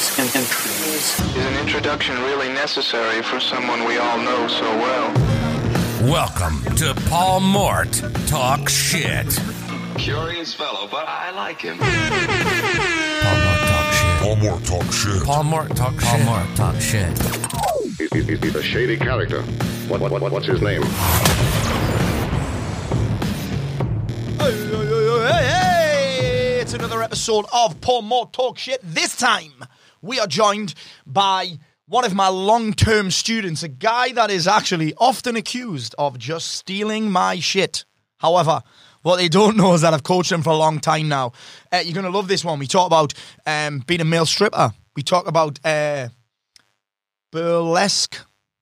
Is an introduction really necessary for someone we all know so well? Welcome to Paul Mort Talk Shit. Curious fellow, but I like him. Paul Mort Talk Shit. Paul Mort Talk Shit. Paul Mort Talk Shit. Paul Mort Talk Shit. He's, he's, he's a shady character. What, what, what, what's his name? Hey, hey, hey, It's another episode of Paul Mort Talk Shit. This time, we are joined by one of my long term students, a guy that is actually often accused of just stealing my shit. However, what they don't know is that I've coached him for a long time now. Uh, you're going to love this one. We talk about um, being a male stripper, we talk about uh, burlesque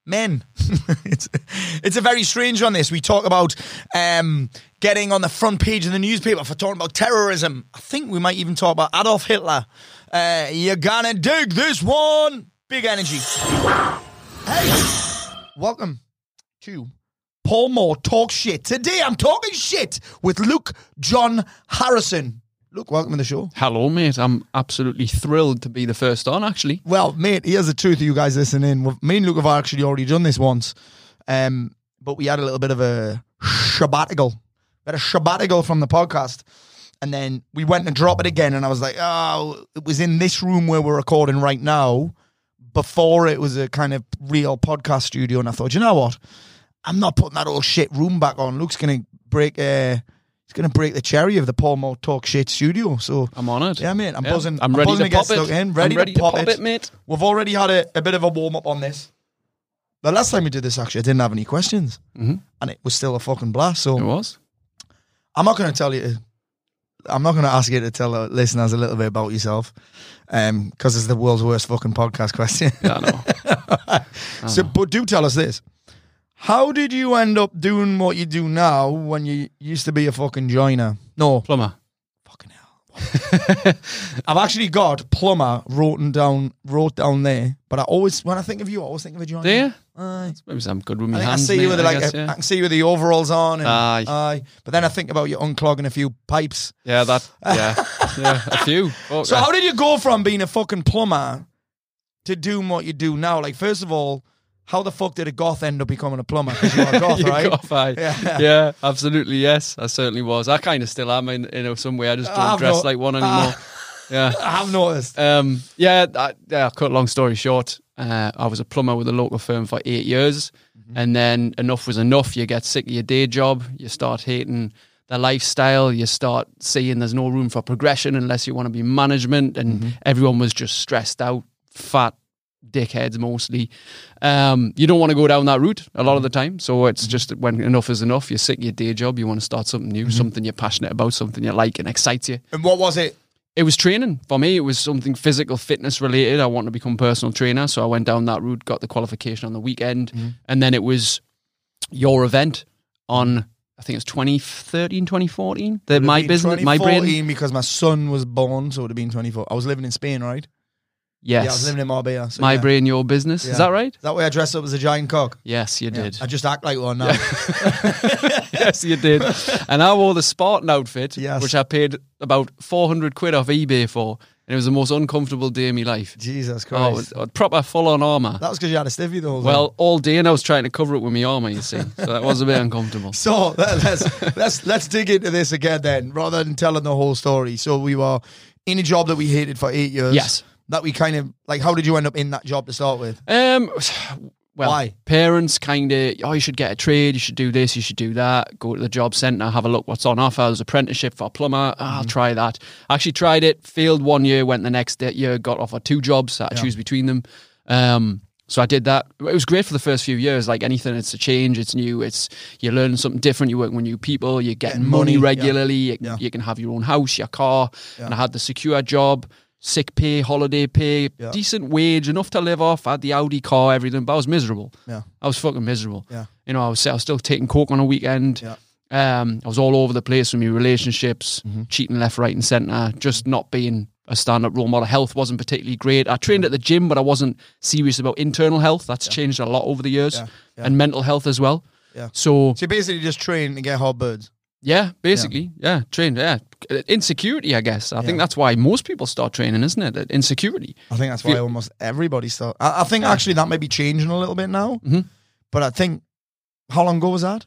men. it's it's a very strange one. This we talk about um, getting on the front page of the newspaper for talking about terrorism. I think we might even talk about Adolf Hitler. Uh, you're gonna dig this one. Big energy. Hey, welcome to Paul Mort Talk Shit. Today I'm talking shit with Luke John Harrison. Luke, welcome to the show. Hello, mate. I'm absolutely thrilled to be the first on, actually. Well, mate, here's the truth, of you guys listening. We've- Me and Luke have actually already done this once, um, but we had a little bit of a sabbatical. We had a sabbatical from the podcast, and then we went to drop it again, and I was like, oh, it was in this room where we're recording right now. Before it was a kind of real podcast studio, and I thought, you know what? I'm not putting that old shit room back on. Luke's gonna break. Uh, he's gonna break the cherry of the Paul Mort Talk Shit studio. So I'm on it. yeah, mate. I'm Yeah, buzzing. I'm ready buzzing to get pop it. stuck in. Ready, I'm ready to pop, it, mate. We've already had a, a bit of a warm up on this. The last time we did this, actually, I didn't have any questions, Mhm. and it was still a fucking blast. So It was. I'm not going to tell you. I'm not going to ask you to tell the listeners a little bit about yourself, um, because it's the world's worst fucking podcast question. Yeah, I know. so, but do tell us this: How did you end up doing what you do now when you used to be a fucking joiner? No, Plumber. I've actually got plumber written down, wrote down there. But I always, when I think of you, I always think of a joiner. Do you? Aye. Maybe I'm good with I, my I hands. see you mate, with I like, guess, a- yeah. I can see you with the overalls on. And, Aye. But then I think about you unclogging a few pipes. yeah, that. Yeah, yeah, a few. Fuck, So yeah. how did you go from being a fucking plumber to doing what you do now? Like, first of all, how the fuck did a goth end up becoming a plumber? Because you are a goth, You right? got five. Yeah. Yeah. absolutely. Yes, I certainly was. I kind of still am in, in some way. I just don't I've dress not- like one anymore. yeah. I have noticed. Um, yeah, I, yeah. Cut long story short, uh, I was a plumber with a local firm for eight years, Mm-hmm. and then enough was enough. You get sick of your day job. You start hating the lifestyle. You start seeing there's no room for progression unless you want to be management, and Mm-hmm. everyone was just stressed out, fat dickheads mostly. Um, you don't want to go down that route a lot of the time. So it's Mm-hmm. just when enough is enough. You're sick of your day job. You want to start something Mm-hmm. new, something you're passionate about, something you like and excites you And what was it? it was training for me. It was something physical fitness related. I wanted to become personal trainer, so I went down that route, got the qualification on the weekend, Mm-hmm. and then it was your event on. I think it was 2013, 2014. The, my business, my brain. 2014 because my son was born, so it would have been 24. I was living in Spain, right? Yeah, I was Yes, living in Marbella. So my yeah. brain, your business. Yeah. Is that right? That way I dressed up as a giant cock? Yes, you did. I just act like one now. yes, you did. And I wore the Spartan outfit, Yes. which I paid about 400 quid off eBay for, and it was the most uncomfortable day of my life. Jesus Oh, Christ. uh, proper full on armor. that was because you had a stiffy though. Well, all day, and I was trying to cover it with my armor. You see, so that was a bit uncomfortable. So let's let's let's dig into this again then, rather than telling the whole story. So we were in a job that we hated for eight years. Yes. That we kind of like. How did you end up in that job to start with? Um, well, Why? parents kind of, oh, you should get a trade, you should do this, you should do that. Go to the job centre, have a look what's on offer. There's apprenticeship for a plumber. Ah, I'll Mm-hmm. try that. I actually tried it, failed one year, went the next year, got offered two jobs. I choose between them. Um, so I did that. It was great for the first few years. Like anything, it's a change, it's new, it's you're learning something different. You're working with new people, you're getting Getting money, money, yeah. regularly. You, Yeah. you can have your own house, your car, and I had the secure job. Sick pay, holiday pay, Yeah. decent wage, enough to live off. I had the Audi car, everything, but I was miserable. Yeah. I was fucking miserable. Yeah. You know, I was, I was still taking coke on a weekend. Yeah. Um, I was all over the place with my relationships, Mm-hmm. cheating left, right, and centre, just not being a stand up role model. Health wasn't particularly great. I trained at the gym, but I wasn't serious about internal health. That's changed a lot over the years, Yeah. Yeah. and mental health as well. Yeah. So So you basically just train and get hot birds. Yeah, basically. Yeah, trained. Yeah. Insecurity, I guess. I think that's why most people start training, isn't it? Insecurity. I think that's why Feel- almost everybody start. I, I think actually that may be changing a little bit now. Mhm. But I think how long ago was that?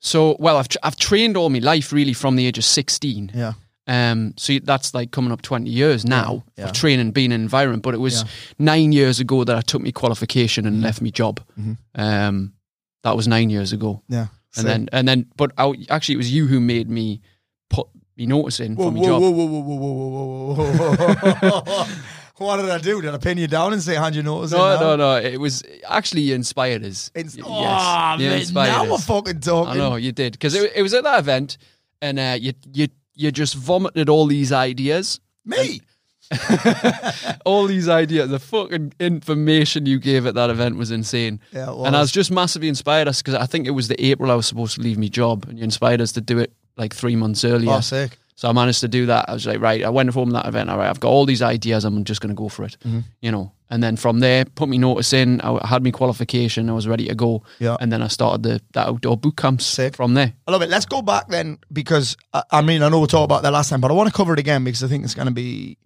So, well, I've, I've trained all my life really from the age of 16. Yeah. Um, so that's like coming up 20 years now Yeah. of training, being in an environment. But it was Yeah. nine years ago that I took my qualification and left my job. Mhm. Um, that was nine years ago. Yeah and then and then, but I, actually, it was you who made me put me noticing whoa, for my job. What did I do? Did I pin you down and say hand your notice? No, in no, no. It was actually you inspired us. It's, y- oh, yes, man, now us. we're fucking talking. I know you did because it, it was at that event, and uh, you you you just vomited all these ideas. Me. And, all these ideas. The fucking information you gave at that event was insane. Yeah, it and I was. was just massively inspired us because I think it was the April I was supposed to leave my job, and you inspired us to do it like three months earlier. Oh, sick. So I managed to do that. I was like, right, I went home that event. All right, I've got all these ideas. I'm just going to go for it, Mm-hmm. you know. And then from there, put me notice in. I had my qualification. I was ready to go. Yeah. And then I started the, the outdoor boot camps Sick. from there. I love it. Let's go back then because I, I mean I know we talked about that last time, but I want to cover it again because I think it's going to be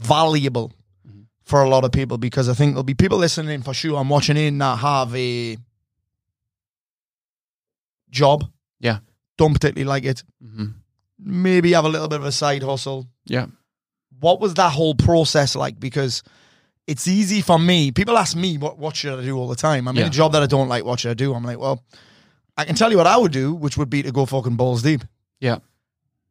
valuable for a lot of people because I think there'll be people listening for sure. I'm watching in that have a job, Yeah. don't particularly like it, hmm maybe have a little bit of a side hustle. Yeah. What was that whole process like? Because it's easy for me. People ask me what what should I do all the time. I'm in Yeah. a job that I don't like. What should I do? I'm like, well, I can tell you what I would do, which would be to go fucking balls deep. Yeah.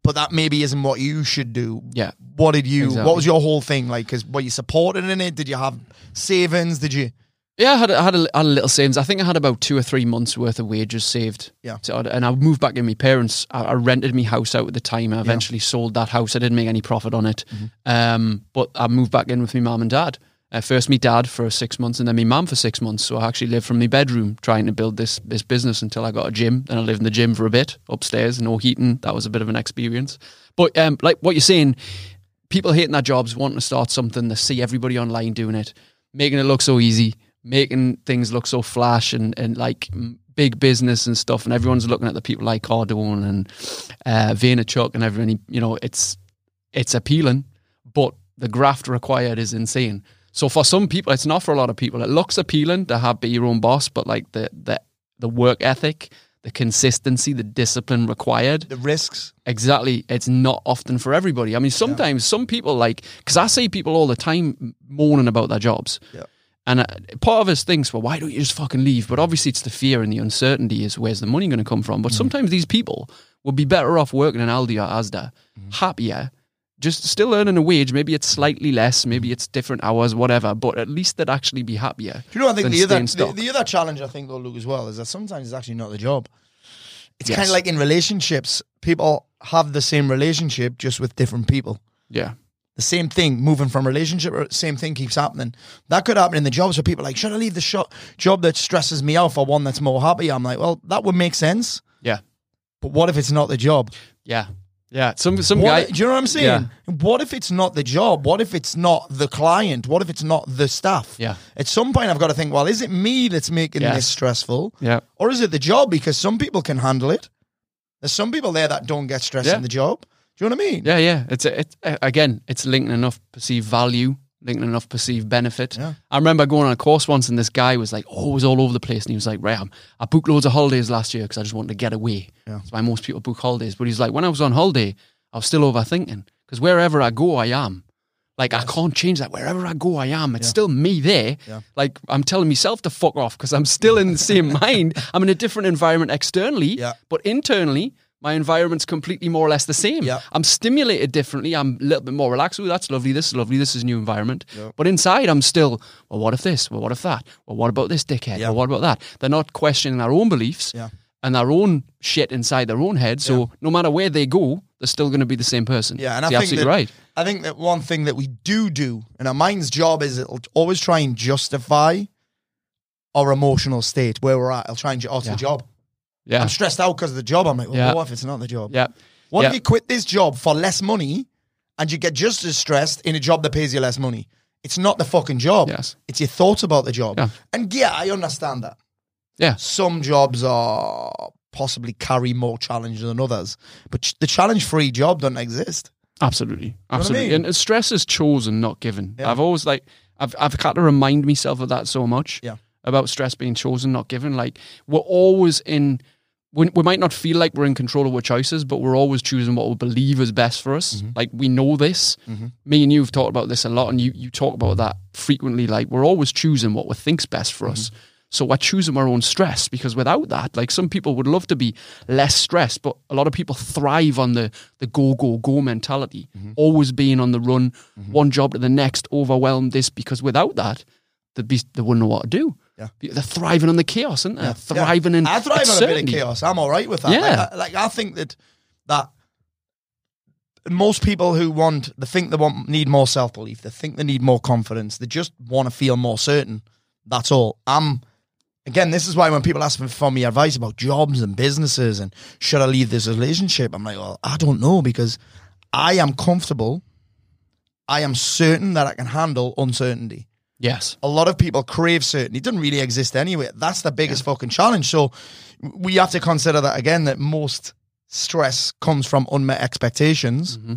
But that maybe isn't what you should do. Yeah. What did you? Exactly. What was your whole thing like? Because were you supported in it? Did you have savings? Did you? Yeah, I had, a- I had, a, had a little savings. I think I had about two or three months worth of wages saved. Yeah. So, I'd- and I moved back in my parents. I, I rented my house out at the time. I eventually sold that house. I didn't make any profit on it. Mm-hmm. Um, but I moved back in with my mum and dad. Uh, first, me dad for six months, and then my mum for six months. So I actually lived from my bedroom trying to build this this business until I got a gym. Then I lived in the gym for a bit upstairs, no heating. That was a bit of an experience. But um, like what you're saying, people hating their jobs, wanting to start something, they see everybody online doing it, making it look so easy, making things look so flash and, and like big business and stuff. And everyone's looking at the people like Cardone and uh, Vaynerchuk and everyone. You know, it's it's appealing, but the graft required is insane. So for some people, it's not for a lot of people. It looks appealing to have be your own boss, but like the the the work ethic, the consistency, the discipline required The risks. Exactly. It's not often for everybody. I mean, sometimes some people like, because I see people all the time moaning about their jobs. Yeah. And uh, part of us thinks, well, why don't you just fucking leave? But obviously, it's the fear and the uncertainty is where's the money going to come from. Mm-hmm. But sometimes these people would be better off working in Aldi or Asda, Mm-hmm. happier, just still earning a wage. Maybe it's slightly less, maybe it's different hours, whatever. But at least they'd actually be happier. Do you know? I think the other the, the other challenge I think though, Luke, as well, is that sometimes it's actually not the job. It's Yes. kind of like in relationships. People have the same relationship just with different people. yeah. the same thing moving from relationship uh, same thing keeps happening that could happen in the jobs where people are like should i leave the job that stresses me out for one that's more happy i'm like well that would make sense Yeah. but what if it's not the job Yeah. Yeah. Some, some what, guy. do you know what i'm saying Yeah. what if it's not the job what if it's not the client what if it's not the staff Yeah. at some point i've got to think well is it me that's making Yes. this stressful Yeah. or is it the job because some people can handle it there's some people there that don't get stressed Yeah. in the job do you know what i mean Yeah, yeah. It's a, it again. It's linking enough perceived value, linking enough perceived benefit. Yeah. I remember going on a course once, and this guy was like, "Oh, was all over the place," and he was like, "Right, I'm, I booked loads of holidays last year because I just wanted to get away." Yeah. That's why most people book holidays. But he's like, when I was on holiday, I was still overthinking because wherever I go, I am. Like I can't change that. Wherever I go, I am. It's still me there. Yeah. Like I'm telling myself to fuck off because I'm still in the same mind. I'm in a different environment externally, Yeah. but internally, my environment's completely more or less the same. Yeah. I'm stimulated differently. I'm a little bit more relaxed. Ooh, that's lovely. This is lovely. This is a new environment. But inside, I'm still, well, what if this? Well, what if that? Well, what about this dickhead? Yeah. Well, what about that? They're not questioning their own beliefs Yeah. and their own shit inside their own head. So no matter where they go, they're still going to be the same person. Yeah, and So I think absolutely that, right. I think that one thing that we do do, and our mind's job is it'll always try and justify our emotional state where we're at. It'll try and oh, it's Yeah. the job. Yeah. I'm stressed out because of the job. I'm like, well, Yeah. what if it's not the job? Yeah. What yeah. if you quit this job for less money and you get just as stressed in a job that pays you less money? It's not the fucking job. Yes. It's your thoughts about the job. Yeah. And yeah, I understand that. Yeah. Some jobs are possibly carry more challenge than others. But the challenge free job doesn't exist. Absolutely, what I absolutely. mean? And stress is chosen, not given. Yeah. I've always like I've I've had to remind myself of that so much. Yeah. About stress being chosen, not given. Like we're always in. We, we might not feel like we're in control of our choices, but we're always choosing what we believe is best for us. Mm-hmm. Like we know this. Mm-hmm. Me and you have talked about this a lot, and you you talk about that frequently. Like we're always choosing what we think's best for us. Mm-hmm. So we're choosing our own stress because without that, like some people would love to be less stressed, but a lot of people thrive on the the go go go mentality, mm-hmm. always being on the run, one job to the next, overwhelmed this because without that, they'd be they wouldn't know what to do. Yeah. They're thriving on the chaos, aren't they? Yeah. Thriving in I thrive on a bit of chaos. I'm all right with that. Yeah. Like, I, like I think that that most people who want they think they want need more self belief. They think they need more confidence. They just want to feel more certain. That's all. I'm again. This is why when people ask me for me advice about jobs and businesses and should I leave this relationship, I'm like, well, I don't know because I am comfortable. I am certain that I can handle uncertainty Yes. a lot of people crave certainty. It doesn't really exist anyway. That's the biggest fucking challenge. So we have to consider that again that most stress comes from unmet expectations. Mm-hmm.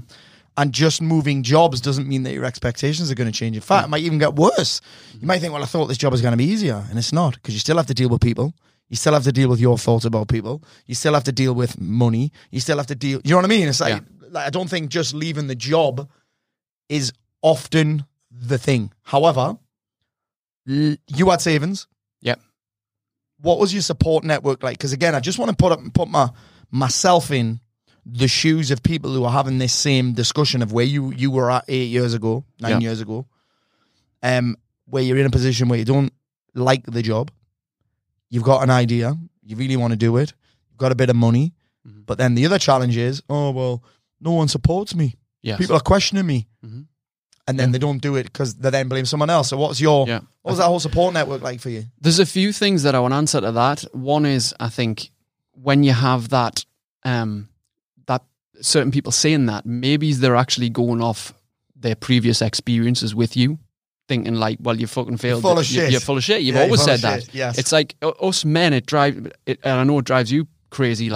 And just moving jobs doesn't mean that your expectations are going to change. In fact, it might even get worse. You might think, well, I thought this job was going to be easier. And it's not because you still have to deal with people. You still have to deal with your thoughts about people. You still have to deal with money. You still have to deal. You know what I mean? It's like, like I don't think just leaving the job is often the thing. However, you had savings. Yep. What was your support network like? Because again, I just want to put up put my myself in the shoes of people who are having this same discussion of where you you were at eight years ago, nine Yeah. years ago, um, where you're in a position where you don't like the job, you've got an idea, you really want to do it, you've got a bit of money, Mm-hmm. but then the other challenge is, oh well, no one supports me. Yes. People are questioning me. Mhm. And then they don't do it because they then blame someone else. So what's your Yeah. what was that whole support network like for you? There's a few things that I want to answer to that. One is I think when you have that um that certain people saying that, maybe they're actually going off their previous experiences with you, thinking like, well, you fucking failed. full of shit. You're full of shit. You've Yeah, always said that. yes. It's like us men, it drives it, and I know it drives you crazy. Mm-hmm.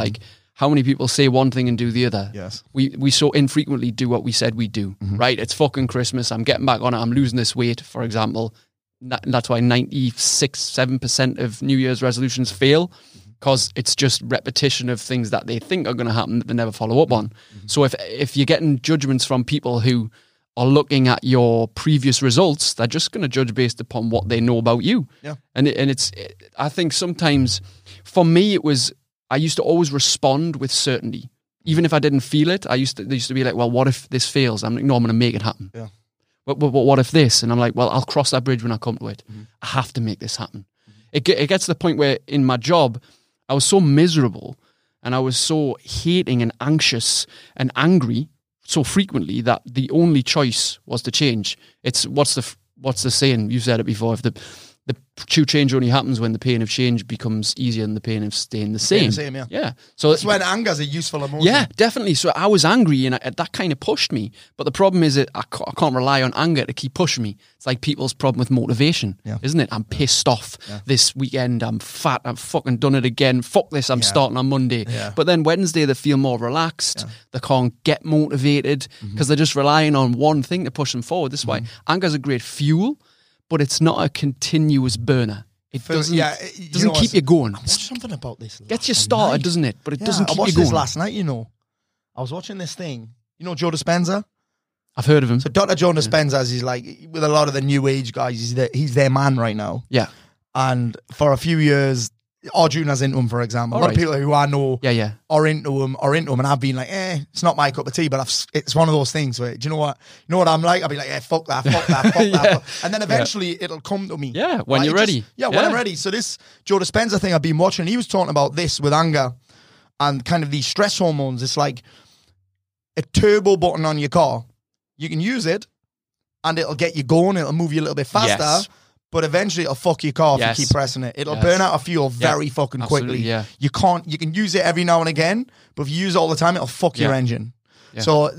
How many people say one thing and do the other? Yes. we we so infrequently do what we said we'd do. Mm-hmm. Right? It's fucking Christmas. I'm getting back on it. I'm losing this weight, for example. That- That's why 96, 7% of New Year's resolutions fail Mm-hmm. because it's just repetition of things that they think are going to happen that they never follow up on. Mm-hmm. So if if you're getting judgments from people who are looking at your previous results, they're just going to judge based upon what they know about you. Yeah. And it, and it's I think sometimes for me it was I used to always respond with certainty. Even if I didn't feel it, I used to used to be like, well, what if this fails? I'm like, no, I'm going to make it happen. Yeah. But, but, but what if this? And I'm like, well, I'll cross that bridge when I come to it. Mm-hmm. I have to make this happen. It, ge- it gets to the point where in my job, I was so miserable and I was so hating and anxious and angry so frequently that the only choice was to change. It's what's the what's the saying? You've said it before. If the the true change only happens when the pain of change becomes easier than the pain of staying the same. the same, yeah. Yeah. So That's when anger's a useful emotion. yeah, definitely. So I was angry, and I, that kind of pushed me. But the problem is that I I can't rely on anger to keep pushing me. It's like people's problem with motivation, Yeah. isn't it? I'm pissed off this weekend. I'm fat. I've fucking done it again. Fuck this. I'm Yeah. starting on Monday. Yeah. But then Wednesday they feel more relaxed. They can't get motivated mm-hmm. because they're just relying on one thing to push them forward. This is why mm-hmm. anger's a great fuel, but it's not a continuous burner. It For- doesn't, yeah, it- doesn't know, keep you going. I watched something about this. Gets you started, night. doesn't it? But it Yeah, doesn't I keep you watched going. this last night. You know, I was watching this thing. You know, Joe Dispenza. I've heard of him. So Dr. Joe Dispenza, he's like with a lot of the new age guys. He's the, he's their man right now. yeah. And for a few years, Arjuna's into him, for example. a lot Alright. of people who I know Yeah, yeah. are into him, are into him, and I've been like, eh, it's not my cup of tea, but I've, it's one of those things where, do you know what? You know what I'm like? I'll be like, yeah, fuck that, fuck that, fuck that. Yeah. fuck- And then eventually it'll come to me. Yeah, when you're It just- ready. yeah, when I'm ready. So this Joe Dispenza thing I've been watching, he was talking about this with anger and kind of these stress hormones. It's like a turbo button on your car. You can use it and it'll get you going, it'll move you a little bit faster. Yes. But eventually it'll fuck your car Yes. if you keep pressing it. It'll Yes. burn out a fuel Yeah, very fucking absolutely, quickly. yeah. You can't you can use it every now and again, but if you use it all the time, it'll fuck your engine. Yeah. So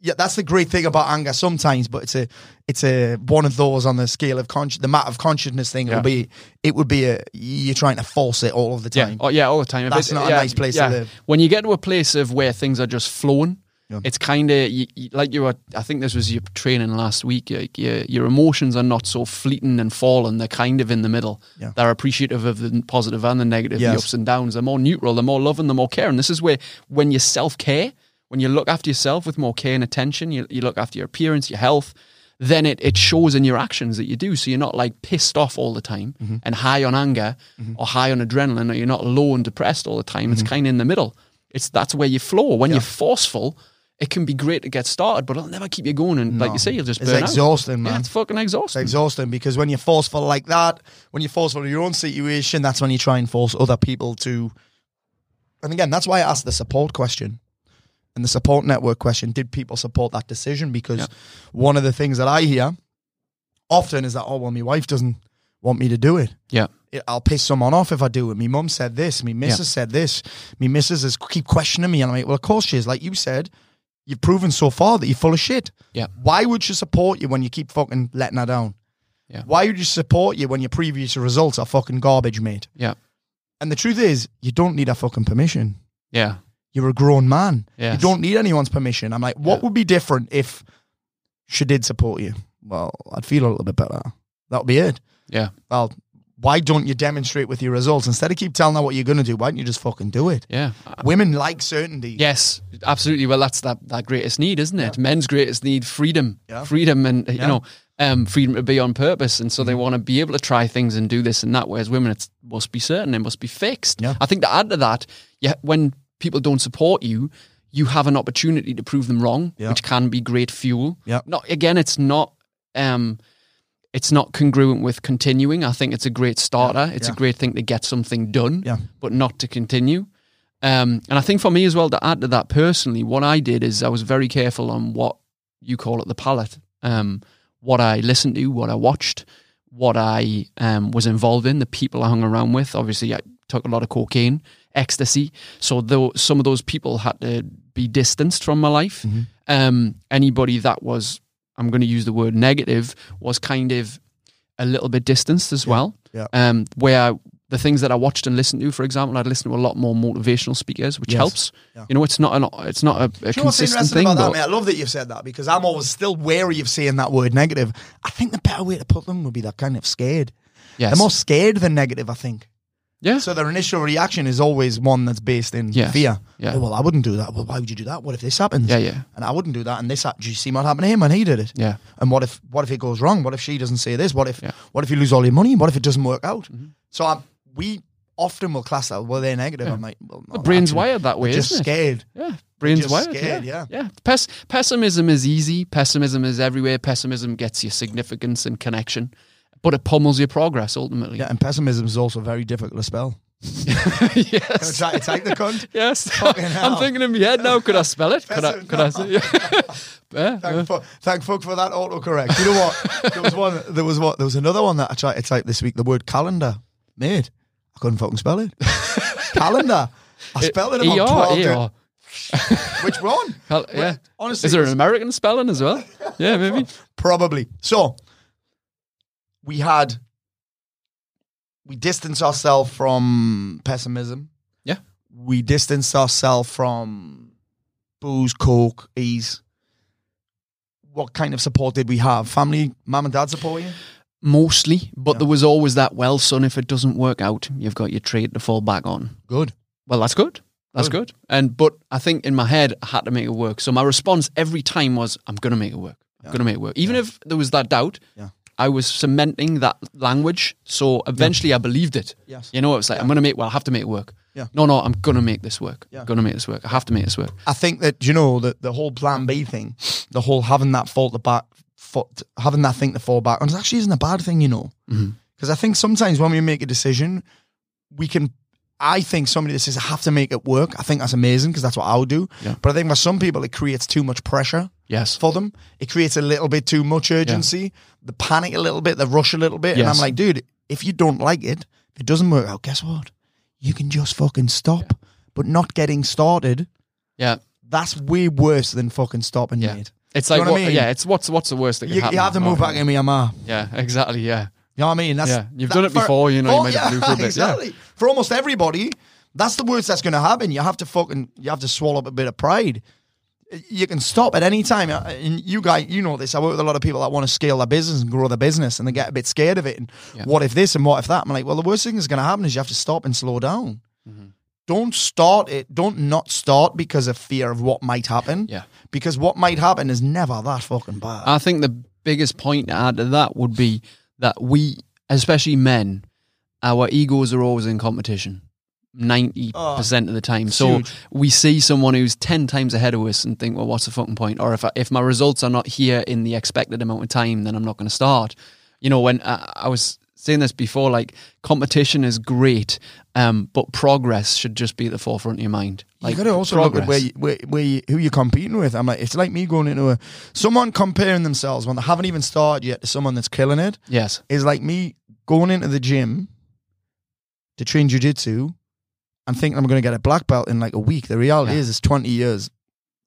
yeah, that's the great thing about anger sometimes, but it's a it's a one of those on the scale of conscious the matter of consciousness thing. It Yeah. would be it would be a you're trying to force it all of the Yeah, time. oh, yeah, all the time. That's not a nice place to live. When you get to a place of where things are just flowing, Yeah. it's kind of like you were. I think this was your training last week. Like your your emotions are not so fleeting and falling. They're kind of in the middle. Yeah. They're appreciative of the positive and the negative, Yes. the ups and downs. They're more neutral. They're more loving. They're more caring. This is where when you self care, when you look after yourself with more care and attention, you, you look after your appearance, your health. Then it, it shows in your actions that you do. So you're not like pissed off all the time Mm-hmm. and high on anger or high on adrenaline, or you're not low and depressed all the time. It's kind of in the middle. It's that's where you flow. When you're forceful, it can be great to get started, but it'll never keep you going. And like you say, you'll just It's burn out. exhausting, man. Yeah, it's fucking It's exhausting. exhausting because when you're forceful like that, when you're forceful in your own situation, that's when you try and force other people to. And again, that's why I asked the support question and the support network question. Did people support that decision? Because Yeah. one of the things that I hear often is that, oh, well, my wife doesn't want me to do it. yeah, I'll piss someone off if I do it. My mum said this. My missus said this. My missus is keep questioning me. And I'm like, well, of course she is. Like you said, you've proven so far that you're full of shit. yeah, Why would she support you when you keep fucking letting her down? Yeah. Why would you support you when your previous results are fucking garbage, mate? yeah, And the truth is, you don't need her fucking permission. yeah, You're a grown man. Yes. You don't need anyone's permission. I'm like, what Yeah. would be different if she did support you? Well, I'd feel a little bit better. That would be it. yeah, Well, why don't you demonstrate with your results? Instead of keep telling her what you're going to do, why don't you just fucking do it? yeah. Women like certainty. Yes, absolutely. Well, that's that, that greatest need, isn't it? Men's greatest need, freedom, Yeah. freedom, and you know, um, freedom to be on purpose. And so Mm-hmm. they want to be able to try things and do this and that. Whereas women, it must be certain, it must be fixed. Yeah. I think to add to that, yeah, when people don't support you, you have an opportunity to prove them wrong, Yeah. which can be great fuel. Yeah. Not again, it's not. Um, it's not congruent with continuing. I think it's a great starter. It's yeah. a great thing to get something done, Yeah. but not to continue. Um, and I think for me as well to add to that personally, what I did is I was very careful on what you call it the palette, um, what I listened to, what I watched, what I um, was involved in, the people I hung around with. Obviously, I took a lot of cocaine, ecstasy, so though some of those people had to be distanced from my life. Mm-hmm. Um, anybody that was, I'm going to use the word negative, was kind of a little bit distanced as well. yeah. Um, where I, the things that I watched and listened to, for example, I'd listen to a lot more motivational speakers, which Yes. helps. Yeah. You know, it's not an, it's not a, a Do you know what's consistent thing. about that, but- mate? I love that you've said that because I'm always still wary of saying that word negative. I think the better way to put them would be that kind of scared. yes. They're more scared than negative, I think. yeah. So their initial reaction is always one that's based in Yes. fear. Yeah. Oh, well, I wouldn't do that. Well, why would you do that? What if this happens? Yeah, yeah. And I wouldn't do that. And this, hap- do you see what happened to him when he did it? Yeah. And what if, what if it goes wrong? What if she doesn't say this? What if, Yeah. Mm-hmm. what if you lose all your money? What if it doesn't work out? So I, we often will class that. Well, they're negative. I'm like, well, The brain's actually, wired that way, they're just isn't it? scared. Yeah, brain's just wired. scared, yeah, yeah. yeah. Pes- pessimism is easy. Pessimism is everywhere. Pessimism gets you significance and connection, but it pummels your progress ultimately. Yeah, and pessimism is also very difficult to spell. Can Yes. Try to type the cunt. Yes. I'm thinking in my head now. Could I spell it? Could I? Could I say? Yeah. Thank, fuck, thank fuck for that autocorrect. You know what? There was one. There was what? There was another one that I tried to type this week. The word calendar, mate. I couldn't fucking spell it. calendar. I spelled it about twelve. ER. Which one? Hell, yeah. honestly, Is there an American spelling as well? Yeah, maybe. Probably. So we had we distanced ourselves from pessimism. Yeah. We distanced ourselves from booze, coke, ease. What kind of support did we have? Family, mum and dad support you? Mostly, but Yeah. there was always that. Well, son, if it doesn't work out, you've got your trade to fall back on. Good. Well, that's good. That's Good. good. And but I think in my head I had to make it work. So my response every time was, "I'm going to make it work. I'm going to make it work." Even if there was that doubt, Yeah. I was cementing that language. So eventually, I believed it. Yes. You know, it was like I'm going to make. Well, I have to make it work. Yeah. No, no, I'm going to make this work. Yeah. I'm going to make this work. I have to make this work. I think that you know the the whole plan B thing, the whole having that fault to back, foot, having that thing to fall back on, it actually isn't a bad thing, you know. Mhm. Because I think sometimes when we make a decision, we can. I think somebody that says I have to make it work. I think that's amazing because that's what I would do. Yeah. But I think for some people, it creates too much pressure Yes. for them. It creates a little bit too much urgency. The panic a little bit, the rush a little bit, and I'm like, dude, if you don't like it, if it doesn't work out, guess what? You can just fucking stop. But not getting started Yeah. That's way worse than fucking stopping, Yeah. mate. It's Do you like know what I mean? yeah, it's what's what's the worst that can You, happen. you have to move back in Myanmar. Yeah, exactly. Yeah, You know what I mean? That's, Yeah, you've done it before, you know, you have to do for a bit, yeah. Exactly. For almost everybody, that's the worst that's going to happen. You have to fucking, you have to swallow up a bit of pride. You can stop at any time. Uh, And you guys, you know this. I work with a lot of people that want to scale their business and grow their business, and they get a bit scared of it. And Yeah. what if this and what if that? I'm like, well, the worst thing that's going to happen is you have to stop and slow down. Mm-hmm. Don't start it. Don't not start because of fear of what might happen. Yeah. Because what might happen is never that fucking bad. I think the biggest point to add to that would be that we, especially men, our egos are always in competition. Ninety oh, percent of the time, so huge. we see someone who's ten times ahead of us and think, "Well, what's the fucking point?" Or if I, if my results are not here in the expected amount of time, then I'm not going to start. You know, when I, I was saying this before, like competition is great, um, but progress should just be at the forefront of your mind. Like you got to also look at where, you, where, where you, who you're competing with. I'm like, it's like me going into a someone comparing themselves when they haven't even started yet to someone that's killing it. yes, Is like me going into the gym to train jujitsu and thinking I'm going to get a black belt in like a week. The reality Yeah. is, it's 20 years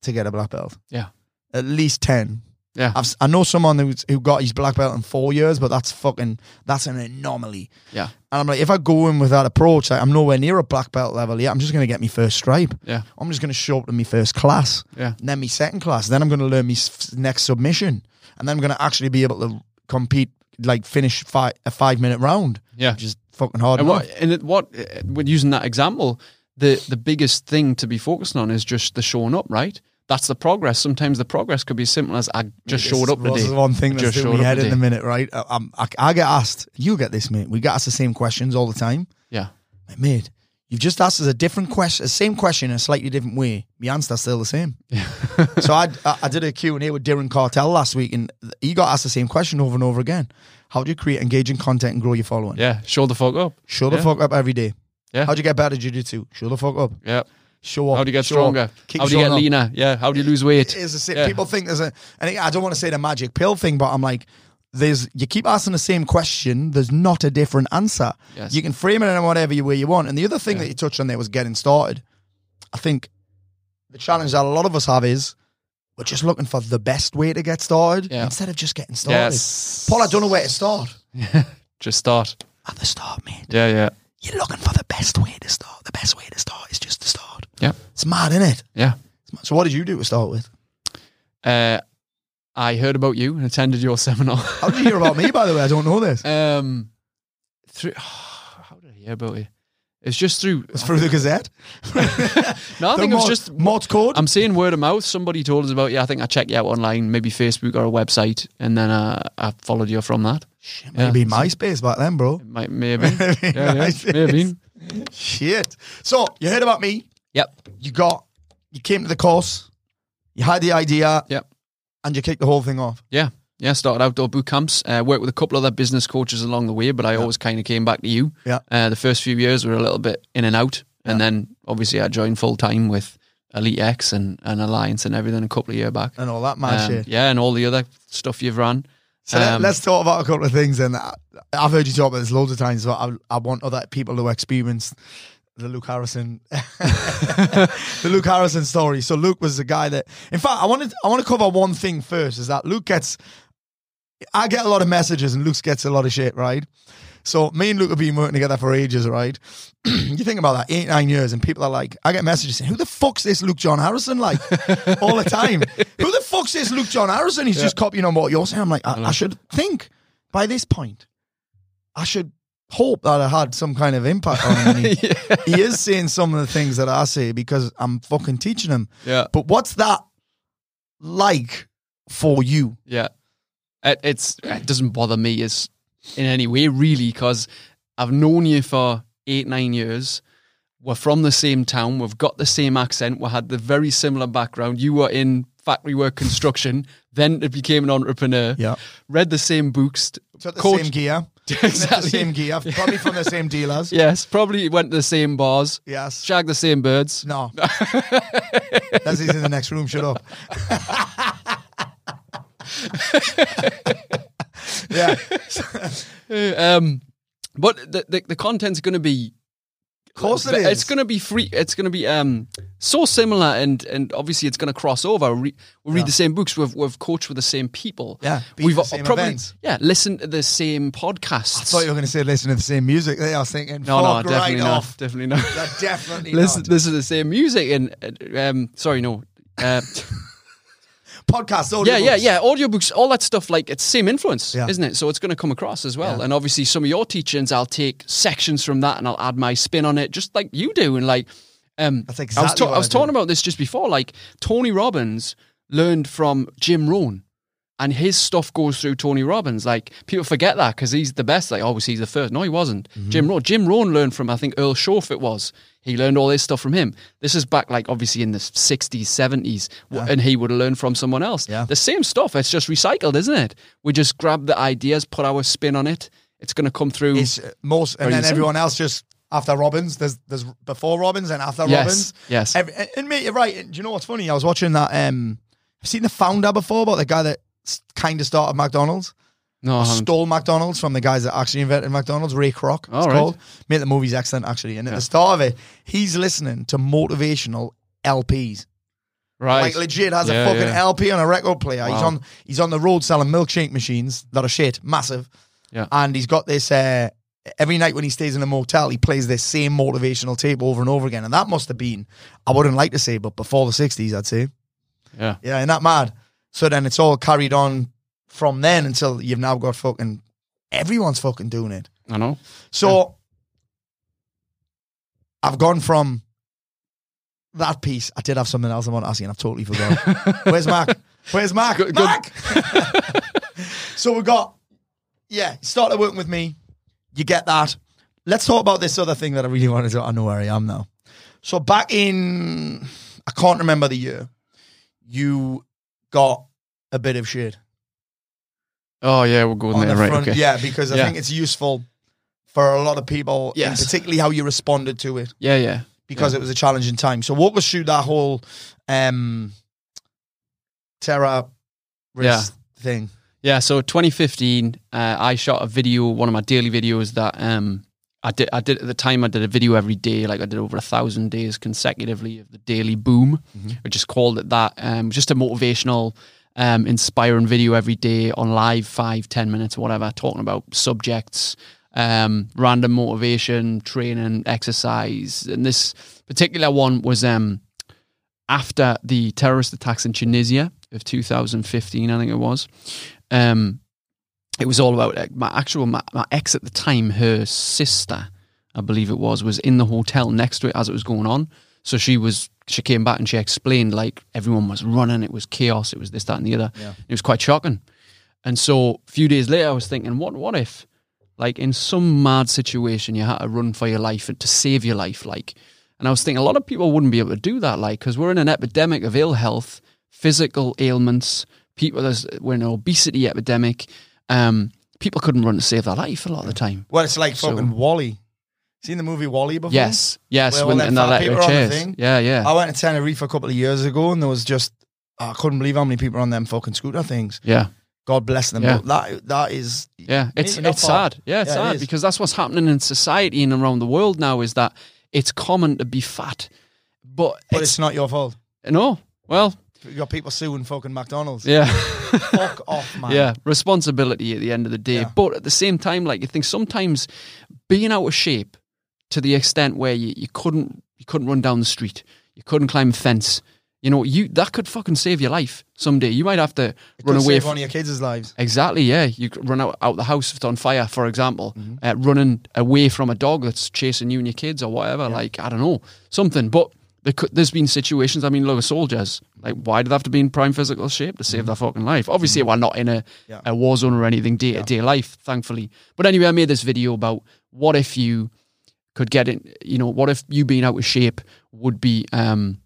to get a black belt. yeah, At least 10. Yeah, I've, si know someone who's, who got his black belt in four years, but that's fucking that's an anomaly. yeah, And I'm like, if I go in with that approach, like, I'm nowhere near a black belt level yet. I'm just going to get my first stripe. yeah, I'm just going to show up to my first class, yeah. and then my second class. Then I'm going to learn my s- next submission, and then I'm going to actually be able to compete, like finish fi- a five minute round. Yeah. which is fucking hard. And enough. what, and it, what, uh, when using that example, the the biggest thing to be focusing on is just the showing up, right? That's the progress. Sometimes the progress could be as simple as I just showed up This today. is one thing I that's showed my head in a minute, right? I, I'm- I, I get asked, you get this, mate. We get asked the same questions all the time. Yeah, Like, mate, you've just asked us a different question, the same question in a slightly different way. My answer's still the same. Yeah. so I, I I did a Q&A with Darren Cartel last week, and he got asked the same question over and over again. How do you create engaging content and grow your following? yeah. Show the fuck up. Show the Yeah. fuck up every day. Yeah. How do you get better at jiu-jitsu? Show the fuck up. Yeah. Show up. How do you get stronger? How do you get up. leaner? Yeah. How do you lose weight? Same. Yeah. People think there's a, and I don't want to say the magic pill thing, but I'm like, there's you keep asking the same question. There's not a different answer. Yes. You can frame it in whatever way you want. And the other thing that you touched on there was getting started. I think the challenge that a lot of us have is we're just looking for the best way to get started Yeah. instead of just getting started. Yes. Paul, I don't know where to start. Just start. At the start, mate. Yeah, yeah, You're looking for the best way to start. The best way to start is just to start. It's mad, isn't it? yeah. So what did you do to start with? Uh, I heard about you and attended your seminar. How did you hear about me, by the way? I don't know this. um, through how did I hear about you? It's just through. It's through the Gazette. No, I think it was just. Morse code. I'm saying word of mouth. Somebody told us about you. I think I checked you out online, maybe Facebook or a website, and then uh, I followed you from that. Shit, Yeah. maybe MySpace back then, bro. It might, may have been. yeah, yeah, Nice. may have been. Shit. So you heard about me. Yep. You got. You came to the course. You had the idea, Yep. and you kicked the whole thing off. Yeah. Yeah, started outdoor boot camps. Uh, worked with a couple of other business coaches along the way, but I always kind of came back to you. Yeah. Uh, the first few years were a little bit in and out, and then obviously I joined full time with Elite X and, and Alliance and everything a couple of years back. And all that mad Um, shit. Yeah, and all the other stuff you've run. So Um, let's talk about a couple of things. And I've heard you talk about this loads of times, but I, I want other people to experience the Luke Harrison, the Luke Harrison story. So Luke was the guy that, in fact, I wanted I want to cover one thing first. Is that Luke gets, I get a lot of messages and Luke gets a lot of shit, right? So me and Luke have been working together for ages, right? you think about that, eight, nine years, and people are like, I get messages saying, Who the fuck's this Luke John Harrison like? All the time. Who the fuck's this Luke John Harrison? He's just copying on what you're saying. I'm like, I, I should think by this point, I should hope that I had some kind of impact on him. He, he is saying some of the things that I say because I'm fucking teaching him. Yeah. But what's that like for you? Yeah. It, it's it doesn't bother me as in any way really because I've known you for eight nine years. We're from the same town. We've got the same accent. We had the very similar background. You were in factory work construction, then it became an entrepreneur. Yeah. Read the same books. Took the coach- same gear. Exactly. The same gear. Probably from the same dealers. Yes, probably went to the same bars. Yes. Shagged the same birds. No. That's he's in the next room. Shut up. yeah. Um, but the, the, the content's going to be course it It's going to be free. It's going to be um so similar, and and obviously it's going to cross over. We, we read the same books. We've we've coached with the same people. Yeah, we've probably events. yeah listened to the same podcasts. I thought you were going to say listen to the same music. I was thinking, no, no, definitely right not. off. Definitely not. That definitely listen, not. listen to the same music and um sorry no. Uh, Podcast, yeah, yeah, audiobooks. yeah. Audiobooks, all that stuff, like it's same influence, Yeah. isn't it? So it's going to come across as well. Yeah. And obviously, some of your teachings, I'll take sections from that and I'll add my spin on it, just like you do. And like, um, That's I was, exactly ta- I was I talking about this just before. Like Tony Robbins learned from Jim Rohn. And his stuff goes through Tony Robbins. Like people forget that because he's the best. Like obviously he's the first. No, he wasn't. Mm-hmm. Jim Rohn. Jim Rohn learned from I think Earl Shoaff. It was he learned all this stuff from him. This is back like obviously in the sixties, seventies, and he would have learned from someone else. Yeah. The same stuff. It's just recycled, isn't it? We just grab the ideas, put our spin on it. It's going to come through. It's uh, most, and then everyone else just after Robbins. There's there's before Robbins and after Yes, Robbins. yes. Every, and- mate, you're right. And do you know what's funny? I was watching that. Um, I've seen the founder before about the guy that kind of started McDonald's. No, I stole McDonald's from the guys that actually invented McDonald's, Ray Kroc. It's All right. called. Mate, the movie's excellent actually. And at the start of it, he's listening to motivational LPs. right. Like legit has Yeah, a fucking yeah. LP on a record player. He's on he's on the road selling milkshake machines that are shit, massive. Yeah. And he's got this uh every night when he stays in a motel, he plays this same motivational tape over and over again. And that must have been, I wouldn't like to say, but before the sixties, I'd say. yeah. Yeah, and that mad. So then it's all carried on from then until you've now got fucking everyone's fucking doing it. I know. So I've gone from that piece. I did have something else I want to ask you, and I've totally forgot. Where's Mark? Where's Mark? Good- good. Mark. so we got yeah. Started working with me. You get that. Let's talk about this other thing that I really wanted to. I know where I am now. So back in, I can't remember the year. You got a bit of shit Oh yeah, we're going on there, the right? front. okay. Yeah, because I Yeah. think it's useful for a lot of people, Yes. and particularly how you responded to it yeah, yeah. because Yeah. it was a challenging time. So walk us through that whole um terror risk thing. Yeah, so 2015, uh, I shot a video, one of my daily videos that um, I did. I did at the time. I did a video every day, like I did over a thousand days consecutively of the daily boom. I just called it that. Um, just a motivational, um, inspiring video every day on live, five, ten minutes, whatever, talking about subjects, um, random motivation, training, exercise, and this particular one was um, after the terrorist attacks in Tunisia of 2015, I think it was. Um, it was all about like, my actual my, my ex at the time. Her sister, I believe it was, was in the hotel next to it as it was going on. So she was she came back and she explained like everyone was running. It was chaos. It was this, that, and the other. Yeah. It was quite shocking. And so a few days later, I was thinking, what what if, like in some mad situation, you had to run for your life and to save your life, like. And I was thinking a lot of people wouldn't be able to do that, like, because we're in an epidemic of ill health, physical ailments. People, there's we're in an obesity epidemic. Um, people couldn't run to save their life a lot of the time. Well, it's like So- fucking WALL-E. Seen the movie WALL-E before? Yes, yes, Where all when them in that fat people electric are on the chairs. thing? Yeah, yeah, I went to Tenerife a couple of years ago, and there was just I couldn't believe how many people are on them fucking scooter things. yeah. God bless them. Yeah. That that is Yeah, it's it's sad. Yeah, it's Yeah, sad is. because that's what's happening in society and around the world now. Is that it's common to be fat, but, but it's, it's not your fault. no. Well, You got people suing fucking McDonald's. yeah, Fuck off, man. yeah. Responsibility at the end of the day, Yeah. but at the same time, like you think sometimes being out of shape to the extent where you, you couldn't you couldn't run down the street, you couldn't climb a fence. You know, you that could fucking save your life someday. You might have to It run away save from one of your kids' lives. Exactly, yeah. You could run out, out the house if it's on fire, for example, Mm-hmm. uh, running away from a dog that's chasing you and your kids or whatever. Like, I don't know, something. But there could, there's been situations, I mean, look at soldiers. Like, why do they have to be in prime physical shape to save their fucking life? Obviously, we're not in a, Mm-hmm. Yeah. a war zone or anything day to day life, thankfully. But anyway, I made this video about what if you could get in, you know, what if you being out of shape would be, um,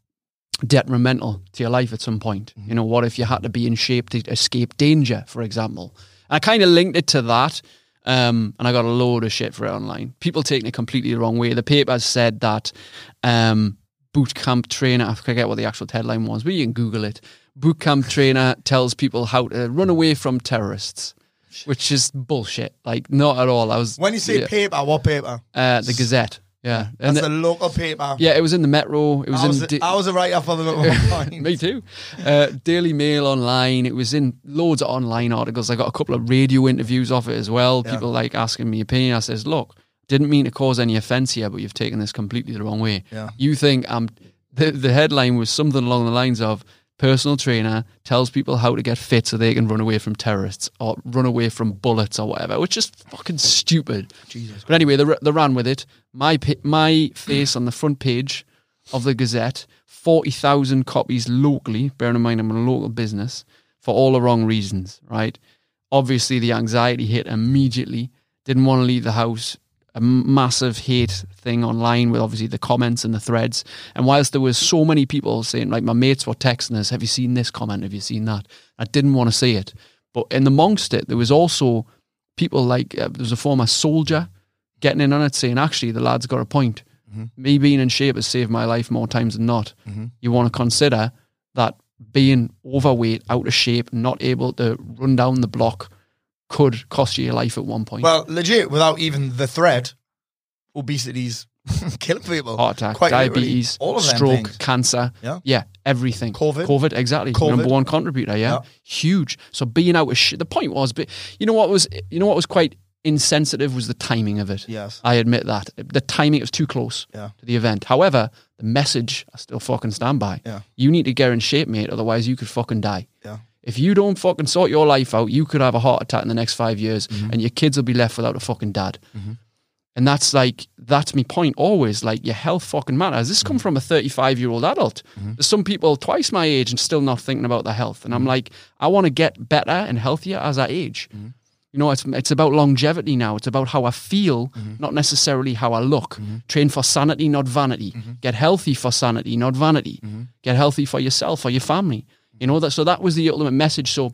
detrimental to your life at some point. Mm-hmm. You know, what if you had to be in shape to escape danger, for example? I kind of linked it to that, um, and I got a load of shit for it online. People taking it completely the wrong way. The paper said that um, boot camp trainer, I forget what the actual headline was, but you can Google it. Boot camp trainer tells people how to run away from terrorists, which is bullshit. Like, not at all. I was When you say yeah. paper, what paper? uh, the Gazette. Yeah, That's and the local paper. yeah, it was in the Metro. It was I was, in. Da- I was a writer for one point. Me too. Uh, Daily Mail online. It was in loads of online articles. I got a couple of radio interviews off it as well. Yeah. People like asking me opinion. I says, look, didn't mean to cause any offence here, but you've taken this completely the wrong way. Yeah. You think I'm. The, the headline was something along the lines of personal trainer tells people how to get fit so they can run away from terrorists or run away from bullets or whatever, which is fucking stupid. Jesus. But anyway, they, they ran with it. My my face on the front page of the Gazette, forty thousand copies locally. Bearing in mind I'm a local business for all the wrong reasons. Right? Obviously, the anxiety hit immediately. Didn't want to leave the house. A massive hate thing online with obviously the comments and the threads. And whilst there was so many people saying, like my mates were texting us, "Have you seen this comment? Have you seen that?" I didn't want to see it. But in amongst it, there was also people like uh, there was a former soldier getting in on it saying, actually, the lad's got a point. Me being in shape has saved my life more times than not. You want to consider that being overweight, out of shape, not able to run down the block could cost you your life at one point. Well, legit, without even the threat, obesity's killing people. Heart attack, Quite diabetes, all of them stroke, things. cancer. Yeah. everything. COVID. COVID, exactly. COVID. Number one contributor. Yeah? Yeah. huge. So being out of shit. The point was, but you know what was, you know what was quite insensitive was the timing of it. Yes. I admit that the timing was too close Yeah. to the event. However, the message I still fucking stand by. Yeah. You need to get in shape, mate. Otherwise, you could fucking die. Yeah. If you don't fucking sort your life out, you could have a heart attack in the next five years, Mm-hmm. and your kids will be left without a fucking dad. And that's like that's my point always. Like your health fucking matters. This Mm-hmm. come from a 35 year old adult. There's some people twice my age and still not thinking about their health. And Mm-hmm. I'm like, I want to get better and healthier as I age. You know, it's it's about longevity now. It's about how I feel, Mm-hmm. not necessarily how I look. Train for sanity, not vanity. Get healthy for sanity, not vanity. Mm-hmm. Get healthy for yourself, for your family. You know that. So that was the ultimate message. So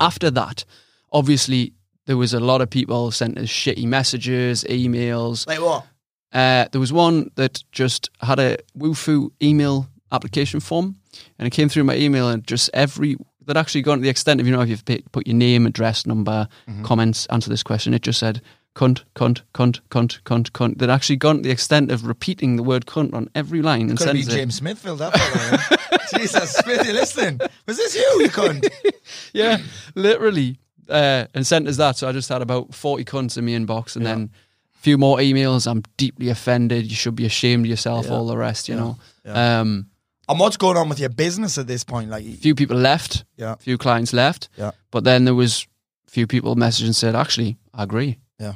after that, obviously there was a lot of people sent us shitty messages, emails. Like what? Uh, there was one that just had a Wufoo email application form, and it came through my email, and just every that actually gone to the extent of you know if you've put put your name, address, number, comments, answer this question. It just said cunt, cunt, cunt, cunt, cunt, cunt. That actually gone to the extent of repeating the word cunt on every line and Could been sends it. James Smith filled that for Jesus, Smith, you listening? Was this you, you cunt? yeah, literally. Uh, and sent us that. So I just had about 40 cunts in my inbox and then a few more emails. I'm deeply offended. You should be ashamed of yourself, all the rest, you know. Um, And what's going on with your business at this point? Like, a few people left, yeah, a few clients left. Yeah. But then there was a few people messaged and said, actually, I agree. Yeah.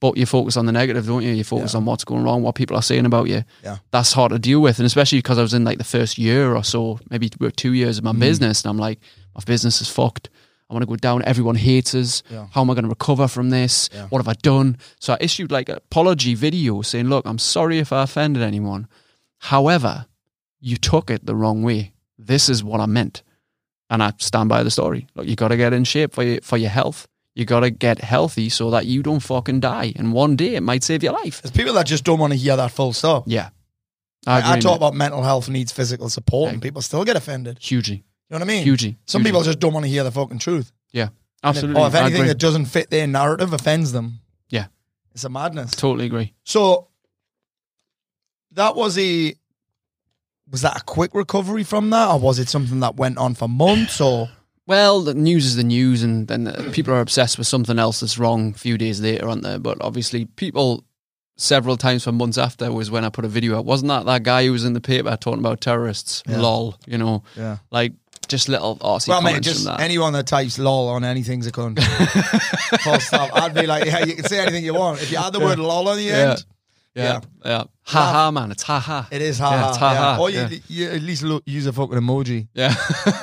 But you focus on the negative, don't you? You focus Yeah. on what's going wrong, what people are saying about you. Yeah. That's hard to deal with. And especially because I was in like the first year or so, maybe two years of my Mm. business. And I'm like, my business is fucked. I want to go down. Everyone hates us. Yeah. How am I going to recover from this? Yeah. What have I done? So I issued like an apology video saying, look, I'm sorry if I offended anyone. However, you took it the wrong way. This is what I meant. And I stand by the story. Look, you got to get in shape for your, for your health. You got to get healthy so that you don't fucking die. And one day it might save your life. there's people that just don't want to hear that full stop. Yeah. I, I, talk about mental health needs physical support, Yeah. and people still get offended. hugely, You know what I mean? hugely. Some hugely. people just don't want to hear the fucking truth. yeah, if- absolutely. Or if anything that doesn't fit their narrative offends them, yeah, it's a madness. totally agree. So that was a was that a quick recovery from that, or was it something that went on for months? Or Well, the news is the news, and then people are obsessed with something else that's wrong a few days later, aren't they? But obviously, people several times for months after was when I put a video out. Wasn't that that guy who was in the paper talking about terrorists? Yeah. Lol, you know, yeah, like just little arsey well, mate, just that. anyone that types "lol" on anything's a cunt. Full stop. I'd be like, yeah, you can say anything you want. If you add the word "lol" on the Yeah. end, yeah, yeah, ha ha, man, it's ha ha. it is ha Yeah, ha. it's ha yeah. ha, Or you, yeah. you at least lo- use a fucking emoji. Yeah,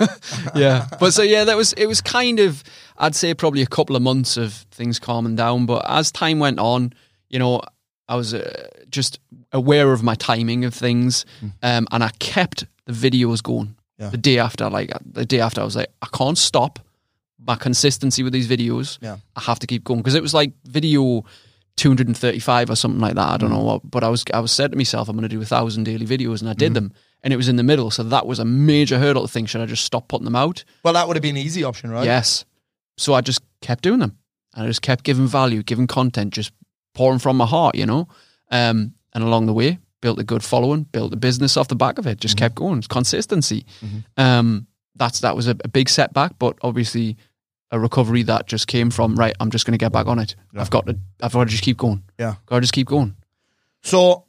yeah. But so yeah, that was it. Was kind of I'd say probably a couple of months of things calming down. But as time went on, you know, I was uh, just aware of my timing of things, um, and I kept the videos going. Yeah. The day after, like the day after, I was like, I can't stop my consistency with these videos. Yeah. I have to keep going because it was like video. 235 or something like that. I don't know what, but I was I was said to myself, I'm going to do a thousand daily videos, and I did them, and it was in the middle, so that was a major hurdle to think. Should I just stop putting them out? Well, that would have been an easy option, right? Yes. So I just kept doing them. And I just kept giving value, giving content, just pouring from my heart, you know? Um, and along the way, built a good following, built a business off the back of it. Just kept going. It's consistency. Um, that's that was a, a big setback, but obviously a recovery that just came from right. I'm just going to get back on it. I've got to. I've got to just keep going. Yeah. got to just keep going. So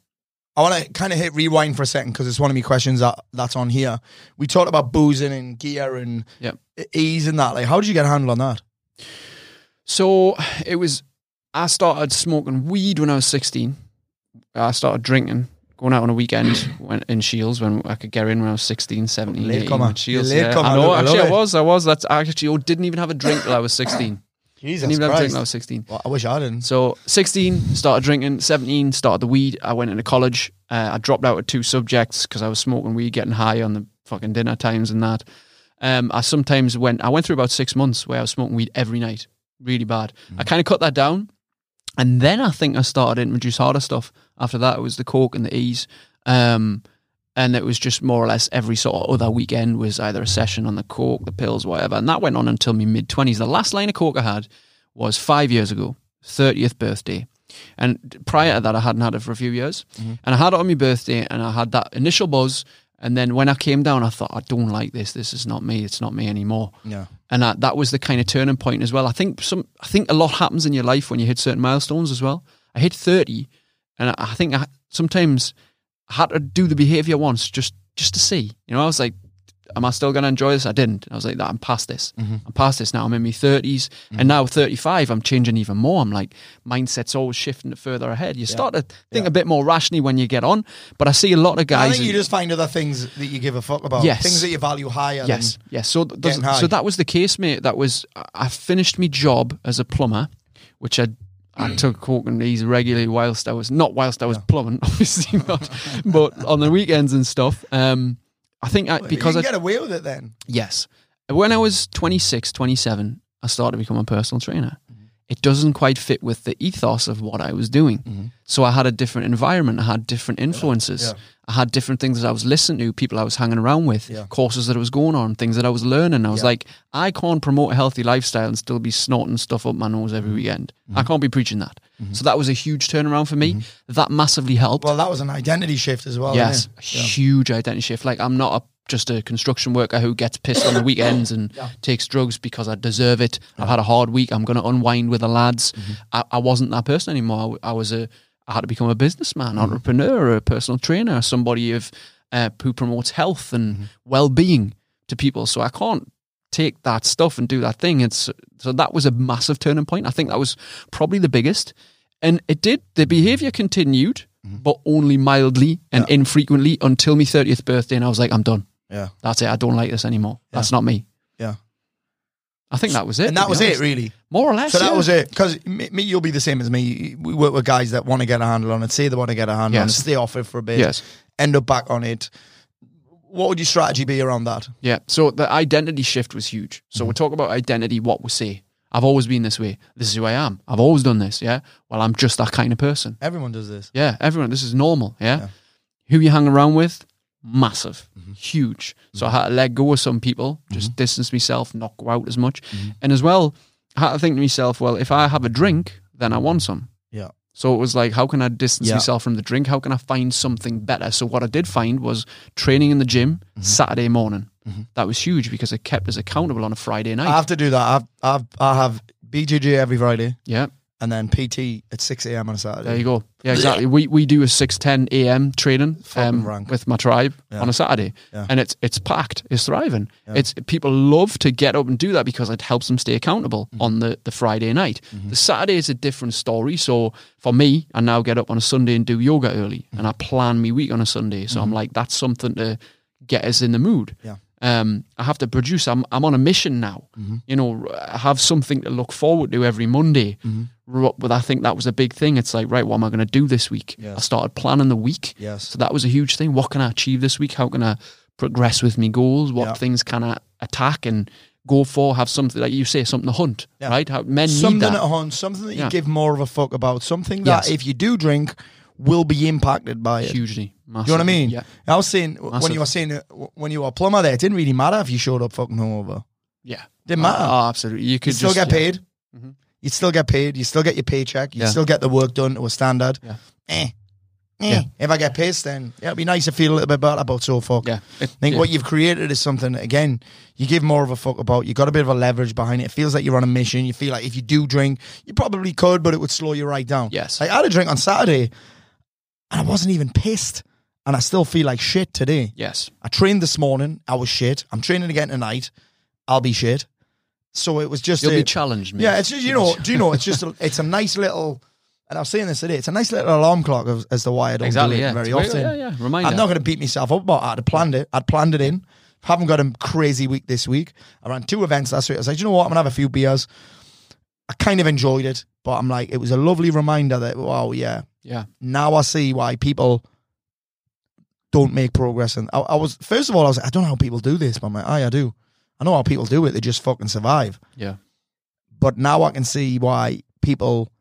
I want to kind of hit rewind for a second because it's one of my questions that that's on here. We talked about boozing and gear and Yep. e- ease and that. Like, how did you get a handle on that? So it was. I started smoking weed when I was 16. I started drinking, going out on a weekend when, in Shields when I could get in when I was 16, 17, Late 18 comer. Shields. Late yeah. I know, I actually, love I was. I was. That's actually I didn't even have a drink till I was 16. Jesus didn't even have a drink till I was 16. Well, I wish I didn't. So 16, started drinking. 17, started the weed. I went into college. Uh, I dropped out of two subjects because I was smoking weed, getting high on the fucking dinner times and that. Um, I sometimes went. I went through about six months where I was smoking weed every night, really bad. I kind of cut that down, and then I think I started to introduce harder stuff. After that, it was the coke and the ease, um, and it was just more or less every sort of other weekend was either a session on the coke, the pills, whatever, and that went on until my mid twenties. The last line of coke I had was five years ago, thirtieth birthday. And prior to that, I hadn't had it for a few years. And I had it on my birthday, and I had that initial buzz. And then when I came down, I thought, I don't like this. This is not me. It's not me anymore. Yeah. And that, that was the kind of turning point as well. I think some, I think a lot happens in your life when you hit certain milestones as well. I hit thirty, and I, think I sometimes I had to do the behavior once just just to see. You know, I was like, am I still going to enjoy this? I didn't. I was like, I'm past this. Mm-hmm. I'm past this now. I'm in my 30s. And now 35, I'm changing even more. I'm like, mindset's always shifting further ahead. You start to think Yeah. a bit more rationally when you get on. But I see a lot of guys. I think you just find other things that you give a fuck about. Yes. Things that you value higher. Yes, yes. So, th- so that was the case, mate. That was I- I finished my job as a plumber, which I I took coke and ease regularly whilst I was not whilst I was plumbing, obviously not, but on the weekends and stuff. Um, I think I, because you I get away with it then. Yes. When I was 26, 27, I started to become a personal trainer. It doesn't quite fit with the ethos of what I was doing. So I had a different environment. I had different influences. yeah. I had different things that I was listening to, people I was hanging around with, Yeah. courses that I was going on, things that I was learning. I was Yeah. like, I can't promote a healthy lifestyle and still be snorting stuff up my nose every mm-hmm. weekend. I mm-hmm. can't be preaching that. Mm-hmm. So that was a huge turnaround for me. That massively helped. Well, that was an identity shift as well. Yes, huge identity shift. Like I'm not a, just a construction worker who gets pissed on the weekends and takes drugs because I deserve it. I've had a hard week. I'm going to unwind with the lads. I, I wasn't that person anymore. I was a. I had to become a businessman, mm-hmm. entrepreneur, a personal trainer, somebody of uh, who promotes health and mm-hmm. well-being to people. So I can't take that stuff and do that thing. It's so that was a massive turning point. I think that was probably the biggest, and it did. The behavior continued, mm-hmm. but only mildly and infrequently until my thirtieth birthday, and I was like, I'm done. Yeah. That's it. I don't like this anymore. That's not me. Yeah. I think that was it. And that was honest. it, really. More or less. So that yeah. was it. Because me, me, you'll be the same as me. We work with guys that want to get a handle on it, say they want to get a handle on it, Yes. stay off it for a bit, Yes. end up back on it. What would your strategy be around that? Yeah. So the identity shift was huge. So Mm-hmm. we talk about identity, what we say. I've always been this way. This is who I am. I've always done this. Yeah. Well, I'm just that kind of person. Everyone does this. Yeah. Everyone, this is normal. Yeah. Who you hang around with, massive, Mm-hmm. huge. So I had to let go of some people, just distance myself, not go out as much. Mm-hmm. And as well, I had to think to myself, well, if I have a drink, then I want some. Yeah. So it was like, how can I distance Yeah. myself from the drink? How can I find something better? So what I did find was training in the gym Mm-hmm. Saturday morning. That was huge because it kept us accountable on a Friday night. I have to do that. I've, I've, I have BJJ every Friday yeah, and then PT at 6 a.m. on a Saturday. there you go. Yeah, exactly. we we do a six ten a.m. training um, with my tribe Yeah. on a Saturday, Yeah. and it's it's packed. It's thriving. It's people love to get up and do that because it helps them stay accountable Mm-hmm. on the the Friday night. The Saturday is a different story. So for me, I now get up on a Sunday and do yoga early, Mm-hmm. and I plan my week on a Sunday. So I'm like, that's something to get us in the mood. Yeah. Um, I have to produce. I'm I'm on a mission now. Mm-hmm. You know, I have something to look forward to every Monday. Mm-hmm. But I think that was a big thing. It's like, right, what am I going to do this week? Yes. I started planning the week. Yes. So that was a huge thing. What can I achieve this week? How can I progress with me goals? What Yeah. things can I attack and go for? Have something like you say, something to hunt, Yeah. right? How, men something need that. at home, something that you Yeah. give more of a fuck about, something that Yes. if you do drink, will be impacted by it. hugely. Do you know what I mean? Yeah. I was saying w- when you were saying uh, when you were a plumber there, it didn't really matter if you showed up fucking hungover. Yeah. Didn't matter. Oh, absolutely. You could you still just, get paid. You'd still get paid. You still get your paycheck. You Yeah. still get the work done to a standard. Yeah. Eh. eh. Yeah. If I get pissed, then yeah, it'd be nice to feel a little bit better about so fuck. Yeah. I think Yeah. what you've created is something again you give more of a fuck about. You got a bit of a leverage behind it. It feels like you're on a mission. You feel like if you do drink, you probably could, but it would slow you right down. Yes. Like I had a drink on Saturday, and I wasn't even pissed, and I still feel like shit today. Yes. I trained this morning. I was shit. I'm training again tonight. I'll be shit. So it was just You'll a- be challenged, mate. yeah, it's just you know, do you know? It's just a, it's a nice little, and I was saying this today. It's a nice little alarm clock as, as to why I don't Exactly, do it yeah. very It's often. yeah, yeah, reminder. I'm not going to beat myself up but. I'd have planned it. I'd planned it in. Haven't got a crazy week this week. I ran two events last week. I was like, you know what? I'm gonna have a few beers. I kind of enjoyed it, but I'm like, it was a lovely reminder that wow, yeah. Yeah. Now I see why people don't make progress. And I, I was first of all, I was like, I don't know how people do this, but I'm like, aye, I do. I know how people do it. They just fucking survive Yeah. but now I can see why people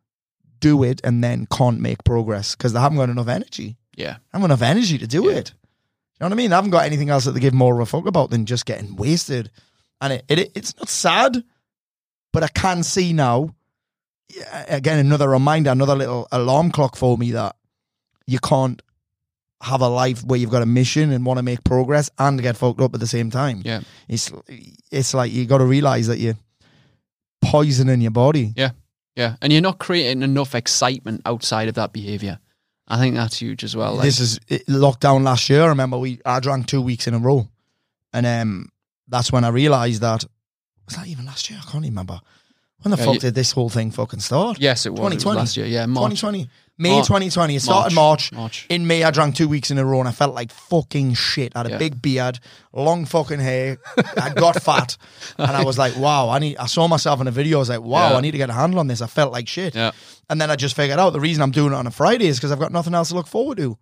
do it and then can't make progress because they haven't got enough energy. Yeah. I haven't enough energy to do Yeah. it. You know what I mean? I haven't got anything else that they give more of a fuck about than just getting wasted. And it, it it's not sad, but I can see now. Again, another reminder, another little alarm clock for me that you can't have a life where you've got a mission and want to make progress and get fucked up at the same time. Yeah. It's it's like you got to realize that you're poisoning your body. Yeah. Yeah. And you're not creating enough excitement outside of that behavior. I think that's huge as well. Like, this is it, lockdown last year. I remember we I drank two weeks in a row, and um, that's when I realised that was that even last year. I can't remember when the Yeah, fuck you- did this whole thing fucking start. yes, it was. It was 2020. last year. Yeah. March. 2020, May March. 2020. It started March. March. In May, I drank two weeks in a row, and I felt like fucking shit. I had a Yeah. big beard, long fucking hair. I got fat, and I was like, "Wow!" I need. I saw myself in a video. I was like, "Wow!" Yeah. I need to get a handle on this. I felt like shit. Yeah. And then I just figured out the reason I'm doing it on a Friday is because I've got nothing else to look forward to.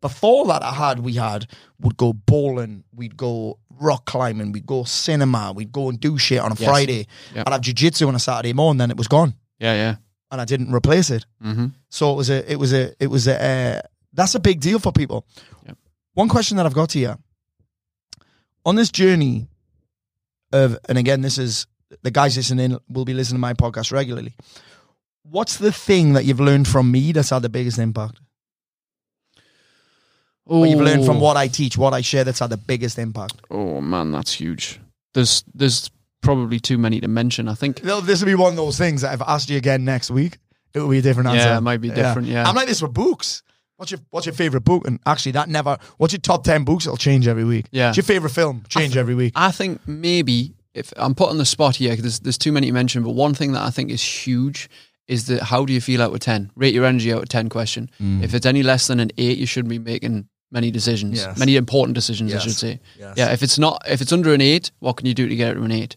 Before that, I had we had would go bowling, we'd go rock climbing, we'd go cinema, we'd go and do shit on a Yes. Friday. Yep. I'd have jiu-jitsu on a Saturday morning, then it was gone, Yeah. Yeah. And I didn't replace it. Mm-hmm. So it was a, it was a, it was a. Uh, that's a big deal for people. Yep. One question that I've got here on this journey of, and again, this is the guys listening will be listening to my podcast regularly. What's the thing that you've learned from me that's had the biggest impact? What you've learned from what I teach, what I share that's had the biggest impact? Oh man, that's huge. There's there's probably too many to mention. I think. This will be one of those things that if I asked you again next week, it will be a different answer. Yeah, it might be different, yeah. I'm like this with books. What's your What's your favorite book? And actually, that never. What's your top ten books? It'll change every week. Yeah. What's your favorite film? Change every week. I think maybe if I'm put on the spot here, 'cause there's there's too many to mention. But one thing that I think is huge is that how do you feel out of ten? Rate your energy out of ten. Question. Mm. If it's any less than an eight, you shouldn't be making many decisions, Yes. many important decisions, Yes. I should say. Yes. Yeah. If it's not, if it's under an eight, what can you do to get it to an 8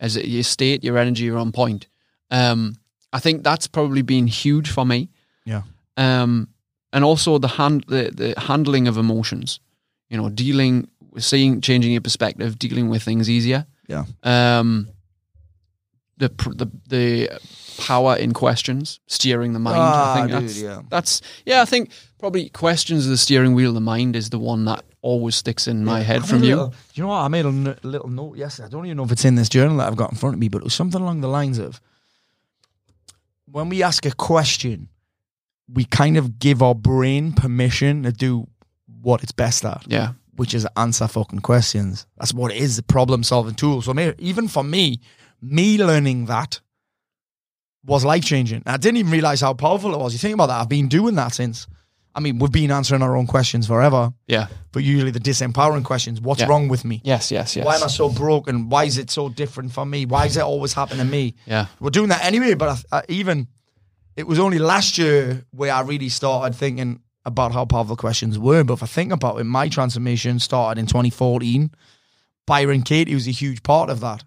As it, your state, your energy, you're on point. Um, I think that's probably been huge for me. Yeah. um, and also the hand the, the handling of emotions. You know, dealing, seeing, changing your perspective, dealing with things easier. Yeah. Um, the the the power in questions, steering the mind. Ah, I think dude, that's, yeah. that's yeah. I think probably questions of the steering wheel of the mind is the one that always sticks in my head from you. little- you know what? I made a n- little note yesterday. I don't even know if it's in this journal that I've got in front of me, but it was something along the lines of when we ask a question, we kind of give our brain permission to do what it's best at. Yeah, which is answer fucking questions. That's what it is, the problem solving tool. So even for me, me learning that was life changing. I didn't even realize how powerful it was. You think about that, I've been doing that since. I mean, we've been answering our own questions forever, yeah, but usually the disempowering questions what's Yeah. wrong with me? yes, yes, yes. Why am I so broken? Why is it so different for me? Why is it always happening to me? Yeah, We're doing that anyway, but I, I, even it was only last year where I really started thinking about how powerful questions were. But if I think about it, my transformation started in 2014. Byron Katie was a huge part of that.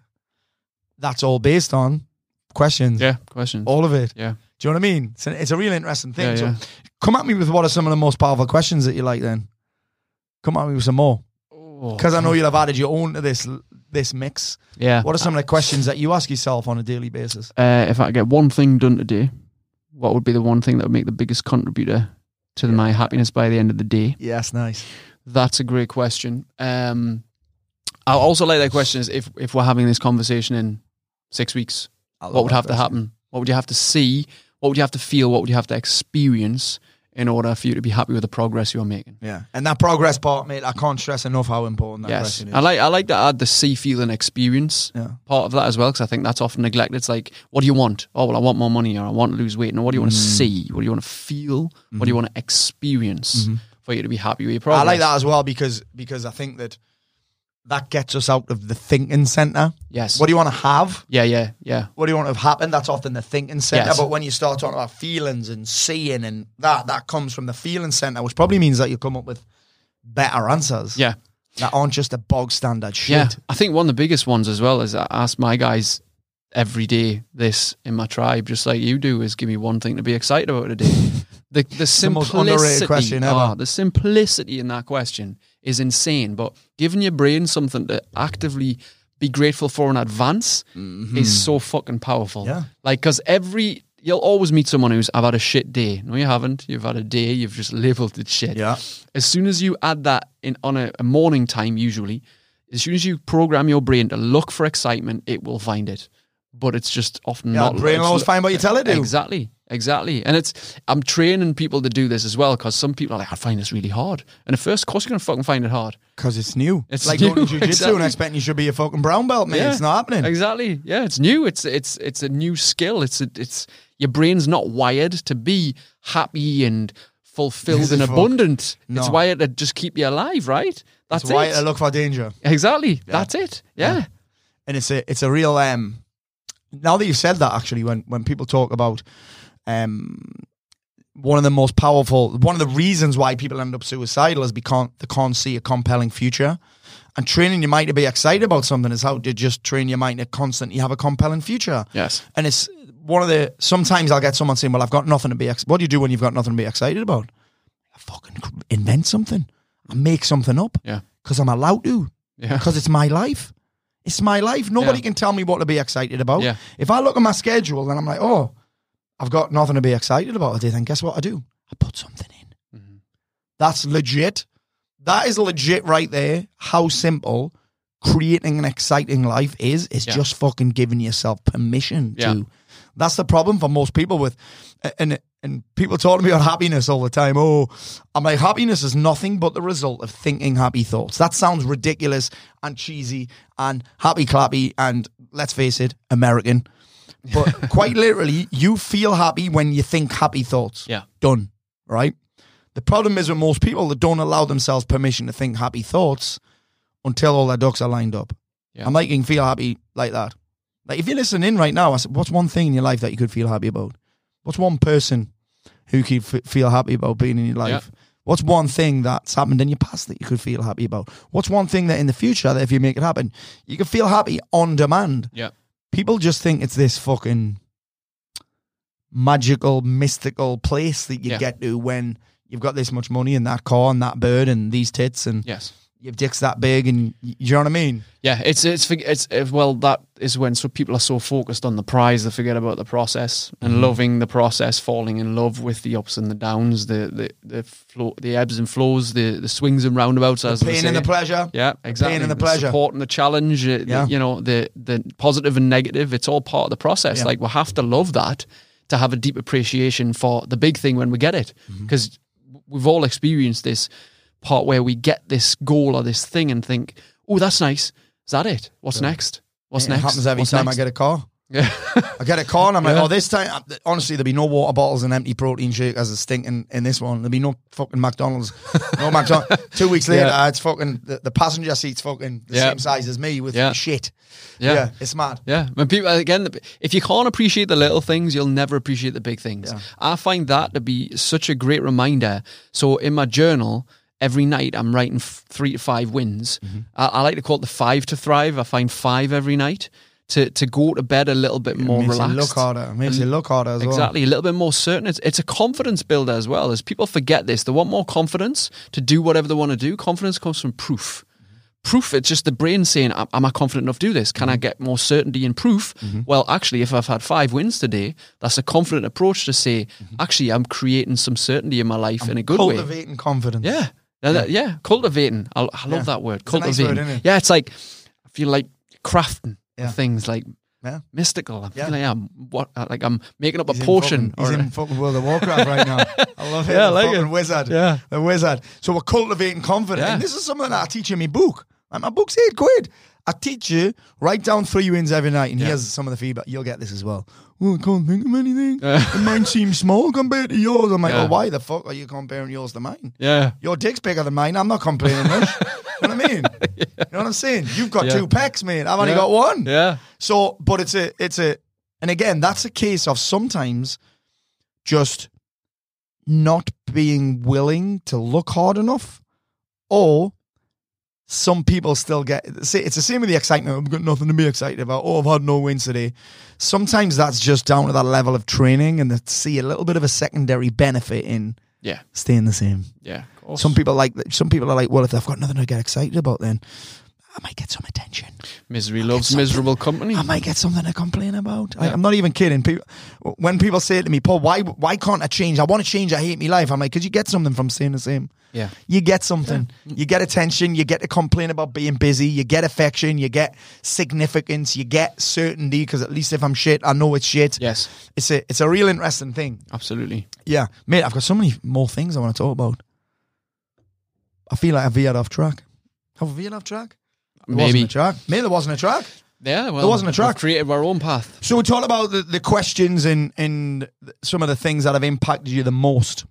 That's all based on questions. yeah. Questions. All of it. Yeah. Do you know what I mean? It's, a- it's a really interesting thing. Yeah, so yeah. Come at me with what are some of the most powerful questions that you like then? Come at me with some more. Oh, Because I know you'll have added your own to this this mix. yeah. What are some of the questions that you ask yourself on a daily basis? uh, if I get one thing done today, what would be the one thing that would make the biggest contributor to my happiness by the end of the day? Yes, nice. That's a great question. Um, I also like that question is if if we're having this conversation in six weeks, what would have to happen? What would you have to see? What would you have to feel? What would you have to experience in order for you to be happy with the progress you're making. Yeah, and that progress part, mate, I can't stress enough how important that Yes. I like I like to add the see, feel, and experience Yeah. part of that as well because I think that's often neglected. It's like, what do you want? Oh, well, I want more money or I want to lose weight. And what do you want to Mm. see? What do you want to feel? What do you want to experience for you to be happy with your progress? Mm-hmm. I like that as well because because I think that that gets us out of the thinking center. Yes. What do you want to have? Yeah, yeah, yeah. What do you want to have happen? That's often the thinking center. Yes. But when you start talking about feelings and seeing and that, that comes from the feeling center, which probably means that you come up with better answers. Yeah. That aren't just a bog standard shit. Yeah, I think one of the biggest ones as well is I ask my guys every day this in my tribe, just like you do, is give me one thing to be excited about today. The the simplicity, underrated question ever. oh, the simplicity in that question is insane. But giving your brain something to actively be grateful for in advance is so fucking powerful. Mm-hmm. Yeah. like because every you'll always meet someone who's I've had a shit day. No, you haven't. You've had a day. You've just labeled it shit. Yeah. As soon as you add that in on a, a morning time, usually, as soon as you program your brain to look for excitement, it will find it. But it's just often Yeah, not. brain will always find what you tell it to. Exactly, exactly. And it's I'm training people to do this as well because some people are like, I find this really hard. And at first, of course, you're gonna fucking find it hard. Because it's new. It's like new, going to jiu-jitsu exactly. and expecting you should be a fucking brown belt, mate. It's not happening. Exactly. Yeah, it's new. It's it's it's a new skill. It's a, it's your brain's not wired to be happy and fulfilled and abundant. No. It's wired to just keep you alive, right? That's That's why it. I look for danger. Exactly. That's it. Yeah. and it's a it's a real um now that you've said that actually when when people talk about um one of the most powerful one of the reasons why people end up suicidal is because they can't see a compelling future and training your mind to be excited about something is how to just train your mind to constantly have a compelling future Yes. and it's one of the sometimes i'll get someone saying well i've got nothing to be ex- what do you do when you've got nothing to be excited about i fucking invent something i make something up Yeah. because i'm allowed to Yeah. because it's my life. It's my life. Nobody Yeah. can tell me what to be excited about. Yeah. If I look at my schedule and I'm like, oh, I've got nothing to be excited about today, then guess what I do? I put something in. Mm-hmm. That's legit. That is legit right there. How simple creating an exciting life is, is Yeah. just fucking giving yourself permission Yeah. to. That's the problem for most people with, and and people talk to me about happiness all the time. Oh, I'm like, happiness is nothing but the result of thinking happy thoughts. That sounds ridiculous and cheesy and happy clappy and let's face it, American. But quite literally, you feel happy when you think happy thoughts. Yeah. Done. Right? The problem is with most people that don't allow themselves permission to think happy thoughts until all their ducks are lined up. Yeah. I'm making feel happy like that. Like if you're listening in right now, I said, what's one thing in your life that you could feel happy about? What's one person who could f- feel happy about being in your life? What's one thing that's happened in your past that you could feel happy about? What's one thing that in the future that if you make it happen, you can feel happy on demand? Yeah. People just think it's this fucking magical, mystical place that you Yeah. get to when you've got this much money and that car and that bird and these tits and Yes. Your dick's that big and y- you know what I mean? Yeah, it's it's it's, it's well that is when so people are so focused on the prize they forget about the process and Mm-hmm. loving the process, falling in love with the ups and the downs, the the the flow, the ebbs and flows, the the swings and roundabouts as they Pain and the pleasure. Yeah, exactly. Pain and the pleasure. support and the challenge. uh, the- Yeah. you know the the positive and negative. It's all part of the process. Yeah. Like we have to love that to have a deep appreciation for the big thing when we get it, Mm-hmm. because we've all experienced this part where we get this goal or this thing and think, "Oh, that's nice. Is that it? What's next? What's It next?" happens every What's time next? I get a car. Yeah. I get a car and I'm like, Yeah. oh, this time, uh, honestly, there'll be no water bottles and empty protein shake as a stinking in this one. There'll be no fucking McDonald's. No McDonald's. Two weeks later, Yeah. it's fucking, the, the passenger seat's fucking the Yeah. same size as me with Yeah. shit. Yeah. it's mad. Yeah, when people again, if you can't appreciate the little things, you'll never appreciate the big things. Yeah. I find that to be such a great reminder. So in my journal, every night I'm writing f- three to five wins. Mm-hmm. I, I like to call it the five to thrive. I find five every night to to go to bed a little bit more makes relaxed. you look harder. It makes you look harder as well. Exactly, a little bit more certain. It's, it's a confidence builder as well. As people forget this, they want more confidence to do whatever they want to do. Confidence comes from proof. Mm-hmm. Proof, it's just the brain saying, "Am am I confident enough to do this? Can I mm-hmm. get more certainty in proof? Mm-hmm. Well, actually, if I've had five wins today, that's a confident approach to say, actually, I'm creating some certainty in my life in a good way. Cultivating confidence. Yeah. Yeah, that- yeah, cultivating. I, I love that word. It's a nice Cultivating. word, isn't it? Yeah, it's like I feel like crafting Yeah. things like Yeah. mystical. I feel Yeah. like I'm what uh, like I'm making up a He's in potion. fucking- he's or- in fucking World of Warcraft right now. I love it. Yeah, I the like fucking it. wizard. Yeah. The wizard. So we're cultivating confidence. Yeah. And this is something that I teach in my book. Like my book's eight quid. I teach you, write down three wins every night. And Yeah. here's some of the feedback. You'll get this as well. Well, I can't think of anything. And mine seems small compared to yours. I'm like, oh, Yeah. well, why the fuck are you comparing yours to mine? yeah. Your dick's bigger than mine. I'm not complaining much. you know what I mean? You know what I'm saying? You've got Yeah. two pecs, man. I've only Yeah. got one. Yeah. So, but it's a, it's a, and again, that's a case of sometimes just not being willing to look hard enough, or some people still get. See, it's the same with the excitement. I've got nothing to be excited about. Oh, I've had no wins today. Sometimes that's just down to that level of training, and to see a little bit of a secondary benefit in Yeah. staying the same. Yeah. Some people like. Some people are like, well, if I've got nothing to get excited about, then I might get some attention. Misery loves miserable company. I might get something to complain about. I, I'm not even kidding. People, when people say to me, "Paul, why why can't I change? I want to change. I hate my life." I'm like, "Cause you get something from staying the same. Yeah. You get something. You get attention. You get to complain about being busy. You get affection. You get significance. You get certainty. Because at least if I'm shit, I know it's shit. Yes. It's a it's a real interesting thing. Absolutely. Yeah, mate. I've got so many more things I want to talk about. I feel like I veered off track. Have I veered off track? There wasn't Maybe. a track. Maybe there wasn't a track. Yeah. Well, There wasn't a we've track. created our own path. So we talked about the, the questions and and some of the things that have impacted you the most.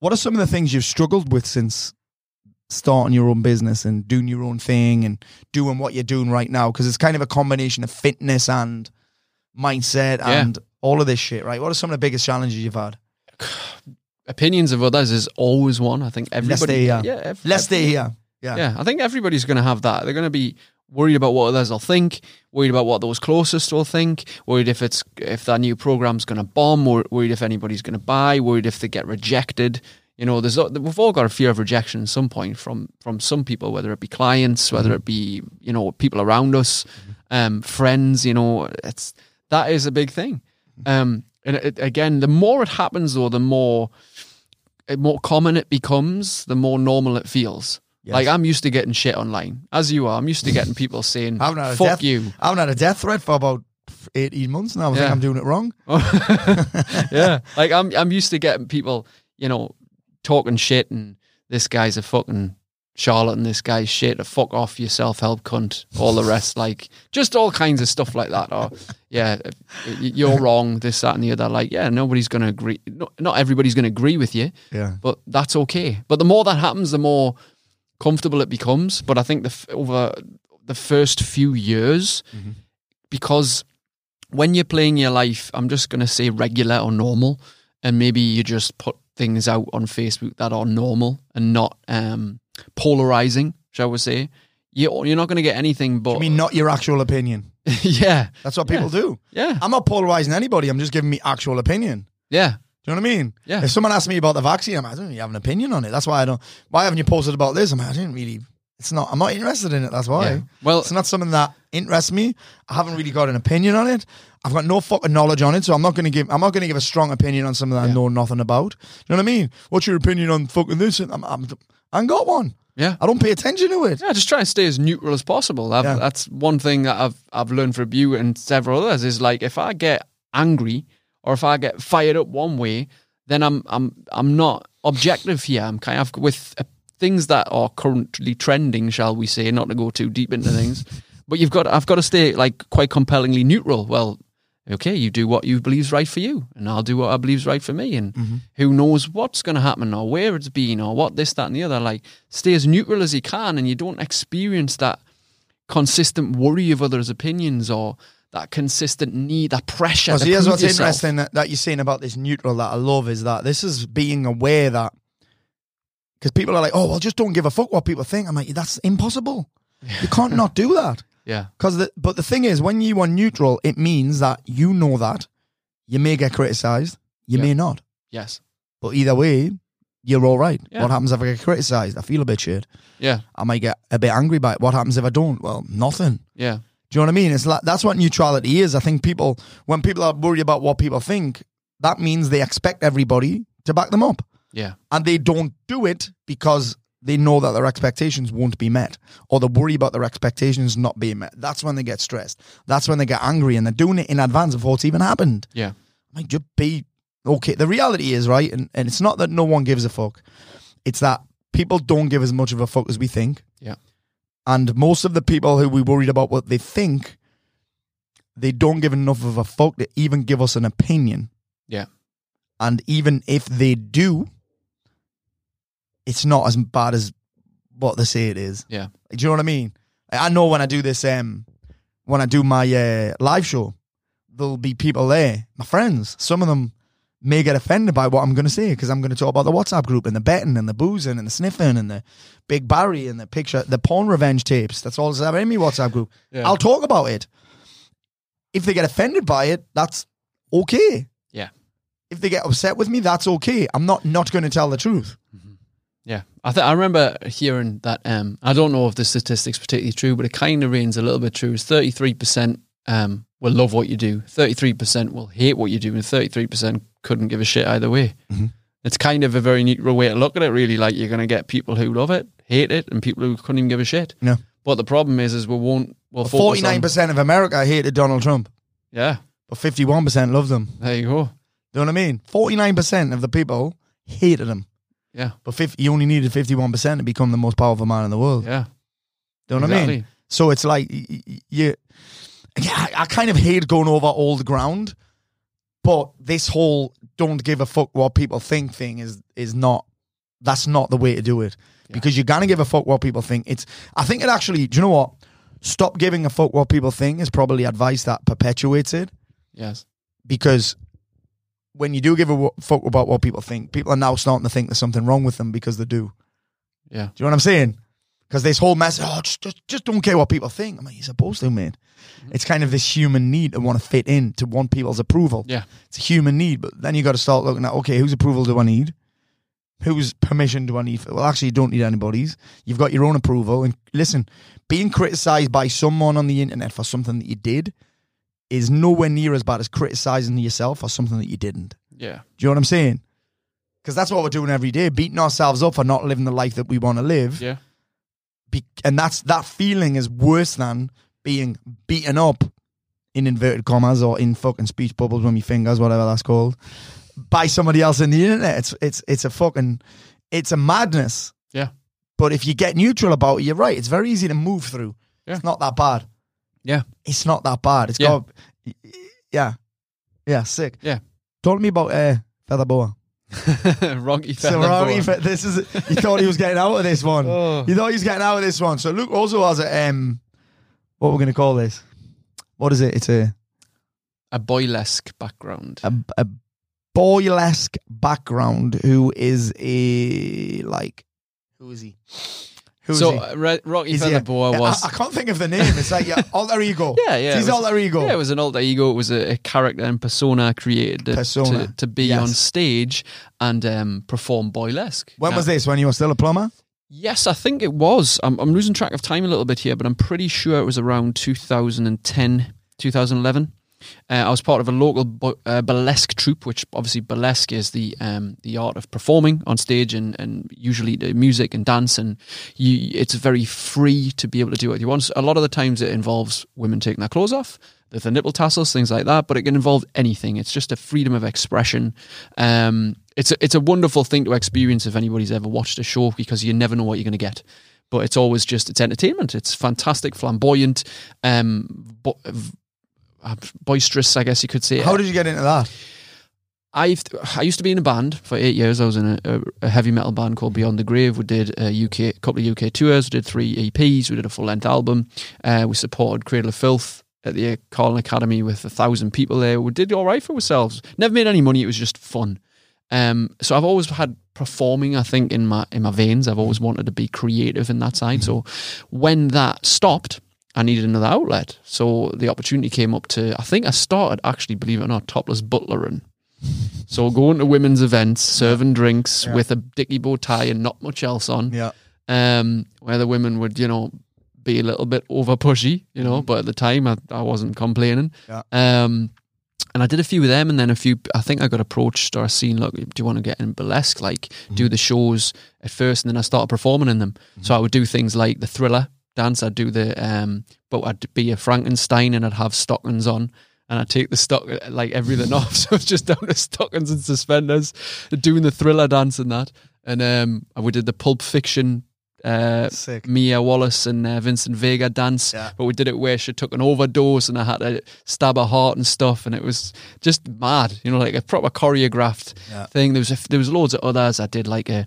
What are some of the things you've struggled with since starting your own business and doing your own thing and doing what you're doing right now? Because it's kind of a combination of fitness and mindset Yeah. and all of this shit, right? What are some of the biggest challenges you've had? Opinions of others is always one. I think everybody. Yeah. ev- Let's stay here. Yeah. Yeah, I think everybody's going to have that. They're going to be worried about what others will think, worried about what those closest will think, worried if it's if that new program's going to bomb, wor- worried if anybody's going to buy, worried if they get rejected. You know, there's we've all got a fear of rejection at some point from from some people, whether it be clients, whether it be you know people around us, um, friends. You know, it's that is a big thing. Um, and it, again, the more it happens, though, the more the more common it becomes, the more normal it feels. Like I'm used to getting shit online, as you are. I'm used to getting people saying I haven't had a "fuck death, you." I haven't had a death threat for about 18 months now. I think Yeah. I'm doing it wrong. yeah, like I'm I'm used to getting people, you know, talking shit and this guy's a fucking Charlotte and this guy's shit. A fuck off, you self help cunt. All the rest, like just all kinds of stuff like that. Or yeah, you're wrong. This, that, and the other. Like yeah, nobody's gonna agree. No, not everybody's gonna agree with you. Yeah. but that's okay. But the more that happens, the more comfortable it becomes. But I think the f- over the first few years, because when you're playing your life, I'm just going to say regular or normal, and maybe you just put things out on Facebook that are normal and not um, polarizing, shall we say. You're, you're not going to get anything but I mean, not your actual opinion. yeah, That's what people do. yeah, I'm not polarizing anybody. I'm just giving me actual opinion. yeah, Do you know what I mean? Yeah. If someone asks me about the vaccine, I'm like, I don't really have an opinion on it. That's why I don't. Why haven't you posted about this? I'm like, I didn't really. It's not. I'm not interested in it. That's why. Yeah. Well- it's not something that interests me. I haven't really got an opinion on it. I've got no fucking knowledge on it, so I'm not going to give. I'm not going to give a strong opinion on something that I know nothing about. You know what I mean? What's your opinion on fucking this? I'm, I'm, I ain't got one. yeah. I don't pay attention to it. Yeah, just try and stay as neutral as possible. Yeah. That's one thing that I've I've learned from you and several others is like if I get angry or if I get fired up one way, then I'm I'm I'm not objective here. I'm kind of with uh, things that are currently trending, shall we say, not to go too deep into things. But you've got I've got to stay like quite compellingly neutral. Well, okay, you do what you believe's right for you, and I'll do what I believe's right for me. And Mm-hmm. who knows what's going to happen or where it's been or what this, that, and the other. Like, stay as neutral as you can, and you don't experience that consistent worry of others' opinions or that consistent need, that pressure. Well, see, here's what's yourself. interesting that, that you're saying about this neutral that I love is that this is being aware that because people are like, oh, well, just don't give a fuck what people think. I'm like, that's impossible. You can't not do that. Yeah, Because the, but the thing is, when you are neutral, it means that you know that you may get criticized, you Yeah. may not, yes, but either way, you're all right. Yeah. What happens if I get criticized? I feel a bit shit. yeah, I might get a bit angry by it. What happens if I don't? Well, nothing. yeah, Do you know what I mean? It's like that's what neutrality is. I think people, when people are worried about what people think, that means they expect everybody to back them up, yeah, and they don't do it because they know that their expectations won't be met, or they worry about their expectations not being met. That's when they get stressed. That's when they get angry, and they're doing it in advance before it's even happened. Yeah. Like, just be okay. The reality is, right, and, and it's not that no one gives a fuck. It's that people don't give as much of a fuck as we think. Yeah. And most of the people who we worried about what they think, they don't give enough of a fuck to even give us an opinion. Yeah. And even if they do, it's not as bad as what they say it is. Yeah. Do you know what I mean? I know when I do this, um, when I do my uh, live show, there'll be people there, my friends. Some of them may get offended by what I'm going to say because I'm going to talk about the WhatsApp group and the betting and the boozing and the sniffing and the Big Barry and the picture, the porn revenge tapes. That's all that's ever in my WhatsApp group. Yeah. I'll talk about it. If they get offended by it, that's okay. Yeah. If they get upset with me, that's okay. I'm not not going to tell the truth. Yeah, I th- I remember hearing that. Um, I don't know if the statistics particularly true, but it kind of rings a little bit true. Is thirty three percent um will love what you do, thirty three percent will hate what you do, and thirty three percent couldn't give a shit either way. Mm-hmm. It's kind of a very neutral way to look at it. Really, like you're going to get people who love it, hate it, and people who couldn't even give a shit. No. But the problem is, is we won't. We'll Forty nine percent of America hated Donald Trump, Yeah, but fifty one percent loved him. there you go. Do you know what I mean? Forty nine percent of the people hated him, Yeah, but 50, you only needed fifty one percent to become the most powerful man in the world. yeah. Do you know what I mean? So it's like you, yeah, I kind of hate going over old ground, but this whole "don't give a fuck what people think" thing is is not. That's not the way to do it because you're gonna give a fuck what people think. It's. I think it actually. Do you know what? Stop giving a fuck what people think is probably advice that perpetuates it Yes. because when you do give a fuck about what people think, people are now starting to think there's something wrong with them because they do. Yeah. Do you know what I'm saying? Because this whole message, oh, just, just, just don't care what people think. I'm like, you're supposed to, man. Mm-hmm. It's kind of this human need to want to fit in, to want people's approval. Yeah. It's a human need, but then you got to start looking at, okay, whose approval do I need? Whose permission do I need? For? Well, actually, you don't need anybody's. You've got your own approval. And listen, being criticized by someone on the internet for something that you did is nowhere near as bad as criticizing yourself for something that you didn't. Yeah. Do you know what I'm saying? Because that's what we're doing every day, beating ourselves up for not living the life that we want to live. Yeah. Be- and that's that feeling is worse than being beaten up in inverted commas or in fucking speech bubbles with my fingers, whatever that's called, by somebody else in the internet. It's it's it's a fucking it's a madness. Yeah. But if you get neutral about it, you're right. It's very easy to move through. Yeah. It's not that bad. Yeah. It's not that bad. It's Yeah. got yeah. Yeah, sick. Yeah. Talk to me about uh Feather Boa. Rocky So. Fe- this is you thought he was getting out of this one. Oh. You thought he was getting out of this one. So Luke also has a um what we're gonna call this. What is it? It's a a boylesque background. a, a boylesque background who is a like who is he? Who is so he? uh, Re- Rocky Is he Feather a- Boa I- was I, can't think of the name. It's like yeah, alter ego. Yeah, yeah, It's his it was- alter ego. yeah, it was an alter ego. It was a, a character and persona created to, Persona. to, to be Yes. on stage and um, perform boylesque. when Now- was this? When you were still a plumber? Yes, I think it was. I'm, I'm losing track of time a little bit here, but I'm pretty sure it was around 2010, 2011. Uh, I was part of a local bu- uh, burlesque troupe, which obviously burlesque is the um, the art of performing on stage and, and usually the music and dance, and you, it's very free to be able to do what you want. A lot of the times it involves women taking their clothes off, the, nipple tassels, things like that, but it can involve anything. It's just a freedom of expression. Um, it's a, it's a wonderful thing to experience if anybody's ever watched a show because you never know what you're going to get. But it's always just it's entertainment. It's fantastic, flamboyant, um, bo- uh, boisterous, I guess you could say. How did you get into that? I've I used to be in a band for eight years. I was in a, a, a heavy metal band called Beyond the Grave. We did a UK a couple of UK tours. We did three EPs. We did a full length album. Uh, we supported Cradle of Filth at the Carling Academy with a thousand people there. We did all right for ourselves. Never made any money. It was just fun. Um, so I've always had performing. I think in my in my veins. I've always wanted to be creative in that side. So when that stopped. I needed another outlet. So the opportunity came up to, I think I started actually, believe it or not, topless butlering. So going to women's events, serving drinks Yeah. with a dicky bow tie and not much else on, Yeah. um, where the women would, you know, be a little bit over pushy, you know, but at the time I, I wasn't complaining. Mm-hmm. Yeah. Um, and I did a few with them, and then a few. I think I got approached or seen. Look, do you want to get in burlesque? Like do the shows at first, and then I started performing in them. So I would do things like the thriller dance. I'd do the, um, but I'd be a Frankenstein, and I'd have stockings on. And I'd take the stock, like everything off. So it's just down to stockings and suspenders, doing the thriller dance and that. And um, we did the Pulp Fiction uh. Mia Wallace and uh, Vincent Vega dance, Yeah. but we did it where she took an overdose and I had to stab her heart and stuff, and it was just mad, you know, like a proper choreographed Yeah. thing. There was a, there was loads of others. I did like a,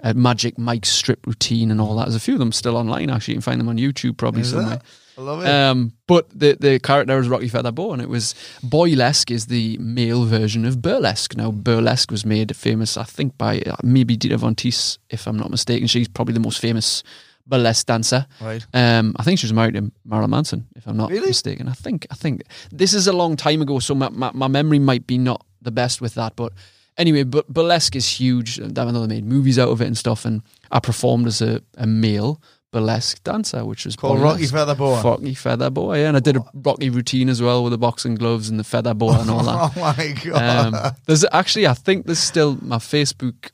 a Magic Mike strip routine and all that. There's a few of them still online. Actually, you can find them on YouTube probably Is somewhere. that? I love it. Um, but the the character was Rocky Featherbow, and it was boylesque is the male version of burlesque. Now burlesque was made famous, I think, by uh, maybe Dita Von Teese, if I'm not mistaken. She's probably the most famous burlesque dancer. right. Um, I think she was married to Marilyn Manson, if I'm not Really? mistaken. I think I think this is a long time ago, so my, my, my memory might be not the best with that. But anyway, but burlesque is huge. I know they made movies out of it and stuff. And I performed as a, a male burlesque dancer, which was Called Rocky Feather Featherboa. Rocky Feather Boy, yeah. And I did a Rocky routine as well with the boxing gloves and the feather boa and all that. Oh my god. Um, there's actually, I think there's still my Facebook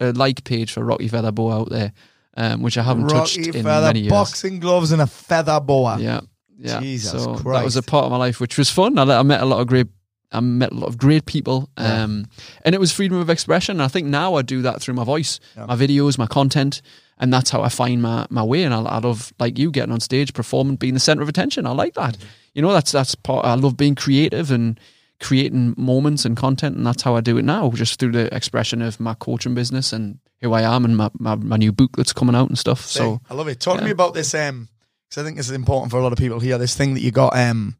uh, like page for Rocky Feather Boa out there, um, which I haven't touched Rocky in feather many years. boxing gloves and a feather boa. Yeah, yeah. Jesus so that was a part of my life, which was fun. I, I met a lot of great. I met a lot of great people, Yeah. um, and it was freedom of expression. And I think now I do that through my voice, Yeah. my videos, my content, and that's how I find my, my way. And I, I love like you getting on stage, performing, being the center of attention. I like that. You know, that's that's part. I love being creative and creating moments and content, and that's how I do it now, just through the expression of my coaching business and who I am, and my my, my new book that's coming out and stuff. So I love it. Talk to me about this, um, because I think this is important for a lot of people here. This thing that you got, um,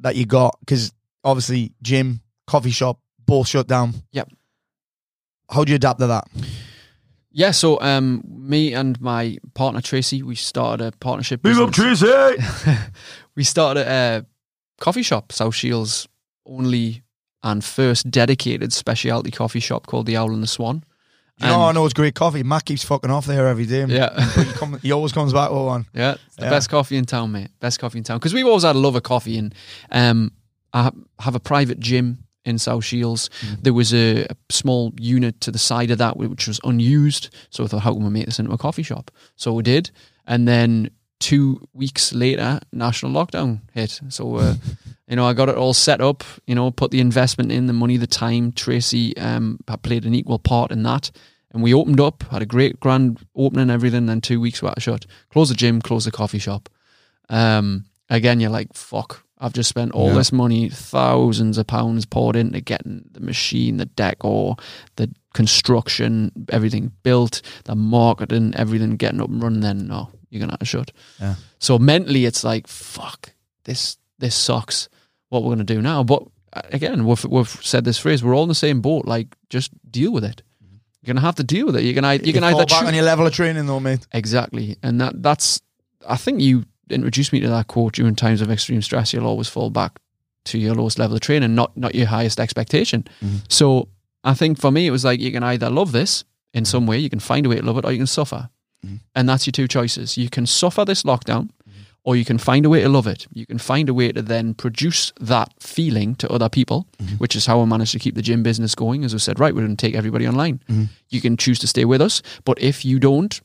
that you got, because obviously gym, coffee shop, both shut down. Yep. How do you adapt to that? Yeah, so um, me and my partner Tracy, we started a partnership. business. Tracy. We started a coffee shop, South Shields' only and first dedicated specialty coffee shop called the Owl and the Swan. You know, I And- know it's great coffee. Matt keeps fucking off there every day. Yeah. he, come, he always comes back with one. Yeah, it's the Yeah. best coffee in town, mate. Best coffee in town. Because we've always had a love of coffee, and um, I have a private gym in South Shields. There was a, a small unit to the side of that which was unused. So I thought, how can we make this into a coffee shop? So we did, and then two weeks later, national lockdown hit. So. Uh, You know, I got it all set up. You know, put the investment in, the money, the time. Tracy um, had played an equal part in that, and we opened up. Had a great grand opening, everything. Then two weeks we had to shut. Close the gym, close the coffee shop. Um, again, you're like, fuck. I've just spent all Yeah. this money, thousands of pounds poured into getting the machine, the decor, the construction, everything built, the marketing, everything getting up and running. Then no, you're gonna have to shut. Yeah. So mentally, it's like, fuck, this this sucks. What we're gonna do now? But uh, again, we've we've said this phrase. We're all in the same boat. Like, just deal with it. You're gonna have to deal with it. You're gonna you're You gonna fall either back choo- on your level of training, though, mate. Exactly. And that that's I think you introduced me to that quote during times of extreme stress, you'll always fall back to your lowest level of training, not not your highest expectation. Mm-hmm. So I think for me it was like you can either love this in some way, you can find a way to love it, or you can suffer. Mm-hmm. And that's your two choices. You can suffer this lockdown mm-hmm. or you can find a way to love it. You can find a way to then produce that feeling to other people, which is how I managed to keep the gym business going. As I said, right, we're going to take everybody online. You can choose to stay with us, but if you don't,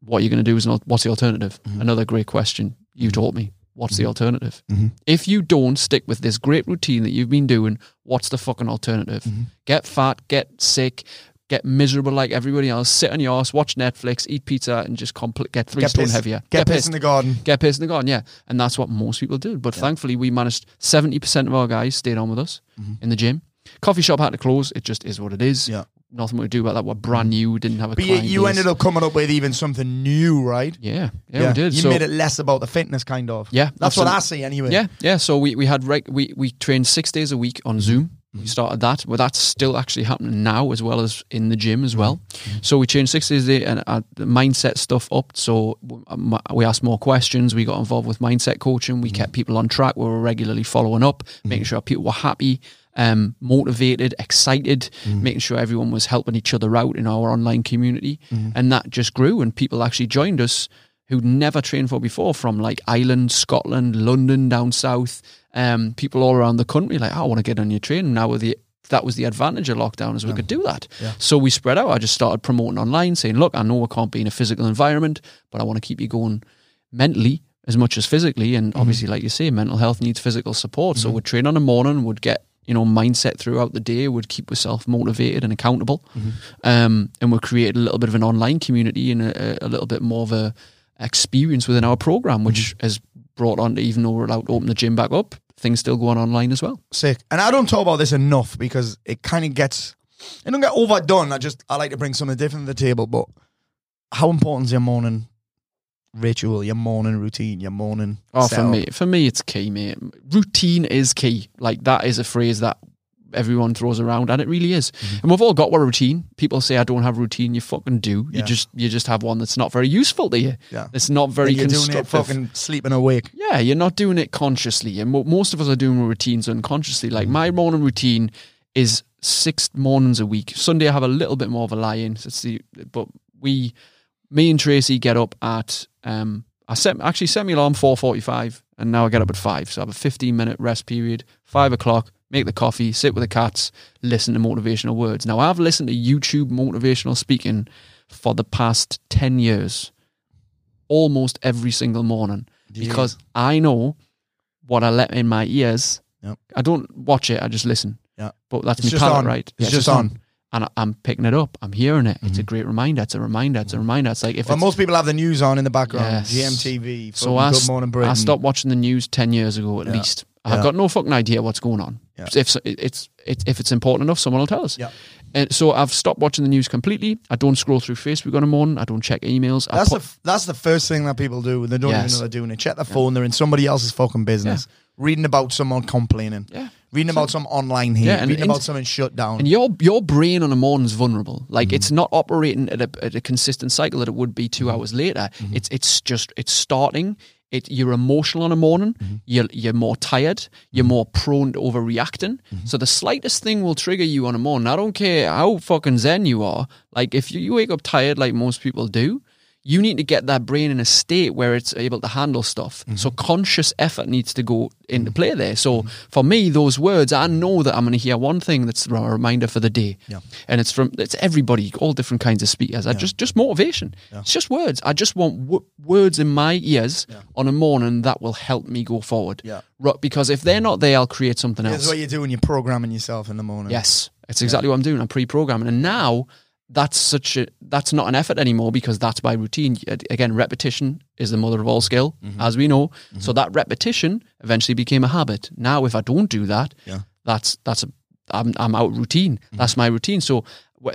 what you're going to do is not, what's the alternative? Mm-hmm. Another great question you mm-hmm. taught me. What's the mm-hmm. alternative? If you don't stick with this great routine that you've been doing, what's the fucking alternative? Get fat, get sick, get miserable like everybody else, sit on your ass, watch Netflix, eat pizza, and just compl- get three Get stone pissed. heavier. Get, pissed in the garden. Get pissed in the garden, yeah. And that's what most people do. But thankfully, we managed 70% of our guys stayed on with us in the gym. Coffee shop had to close. It just is what it is. Yeah. Nothing we could do about that. We're brand new. Didn't have a But you, ended up coming up with even something new, right? Yeah, yeah, we did. You so, made it less about the fitness, kind of. Yeah, That's what I see anyway. Yeah, yeah. So we, we had reg- we we trained six days a week on Zoom. Mm-hmm. We started that. Well, that's still actually happening now as well as in the gym as well. Mm-hmm. So we changed six days a day and uh, the mindset stuff up. So um, we asked more questions. We got involved with mindset coaching. Mm-hmm. We kept people on track. We were regularly following up, making sure people were happy. Um, motivated, excited, Mm-hmm. making sure everyone was helping each other out in our online community, Mm-hmm. and that just grew. And people actually joined us who'd never trained for before from like Ireland, Scotland, London, down south, um, people all around the country like, "Oh, I want to get on your train. Now with the that was the advantage of lockdown is we could do that. So we spread out. I just started promoting online, saying, "Look, I know I can't be in a physical environment, but I want to keep you going mentally as much as physically. And obviously, like you say, mental health needs physical support. So we'd train on the morning, would get you know mindset throughout the day, would keep yourself motivated and accountable, um, and we created a little bit of an online community and a, a little bit more of a experience within our program, which has brought on to even though we're allowed to open the gym back up, things still go on online as well. Sick. And I don't talk about this enough because it kind of gets, it don't get overdone. I just, I like to bring something different to the table. But how important is your morning ritual, your morning routine, your morning? Oh, for me, for me, it's key, mate. Routine is key. Like that is a phrase that everyone throws around, and it really is. Mm-hmm. And we've all got one routine. People say I don't have routine. You fucking do. You just you just have one that's not very useful to you. Yeah. It's not very And you're doing it fucking sleeping awake. Yeah, you're not doing it consciously, and mo- most of us are doing routines unconsciously. Like mm-hmm. my morning routine is six mornings a week. Sunday I have a little bit more of a lie-in. So it's the, but we, me and Tracy get up at um. I set actually set my alarm four forty-five, and now I get up at five. So I have a fifteen-minute rest period. Five o'clock, make the coffee, sit with the cats, listen to motivational words. Now I've listened to YouTube motivational speaking for the past ten years almost every single morning because I know what I let in my ears. Yep. I don't watch it; I just listen. Yeah. But that's It's my just palate, on. right? It's just on. And I- I'm picking it up. I'm hearing it. It's a mm-hmm. great reminder. It's a reminder. It's a mm-hmm. reminder. It's like if Well, most people have the news on in the background. Yes. GMTV. so I, Good Morning Britain. I stopped watching the news ten years ago at Yeah. least. I've got no fucking idea what's going on. Yeah. If it's, it's if it's important enough, someone will tell us. Yeah. And so I've stopped watching the news completely. I don't scroll through Facebook on a morning. I don't check emails. That's put, the f- that's the first thing that people do. When they don't Yes. even know they're doing it. Check their phone. They're in somebody else's fucking business. Reading about someone complaining. Yeah. Reading about some online hate. Yeah, and reading in- about something shut down. And your your brain on a morning's vulnerable. Mm-hmm. Like it's not operating at a, at a consistent cycle that it would be 2 Mm-hmm. hours later. It's it's just it's starting. It you're emotional on a morning. Mm-hmm. You're you're more tired. You're more prone to overreacting. So the slightest thing will trigger you on a morning. I don't care how fucking zen you are. Like if you, you wake up tired, like most people do. You need to get that brain in a state where it's able to handle stuff. Mm-hmm. So conscious effort needs to go into play there. So for me, those words, I know that I'm going to hear one thing that's a reminder for the day Yeah. and it's from it's everybody, all different kinds of speakers. I just just motivation. It's just words. I just want w- words in my ears on a morning that will help me go forward. Yeah. Because if they're not there, I'll create something else. That's what you do when you're programming yourself in the morning. Yes, it's exactly what I'm doing. I'm pre-programming, and now that's such a that's not an effort anymore because that's my routine. Again, repetition is the mother of all skill, Mm-hmm. as we know. So that repetition eventually became a habit. Now, if I don't do that, Yeah. that's that's a I'm I'm out routine. Mm-hmm. That's my routine. So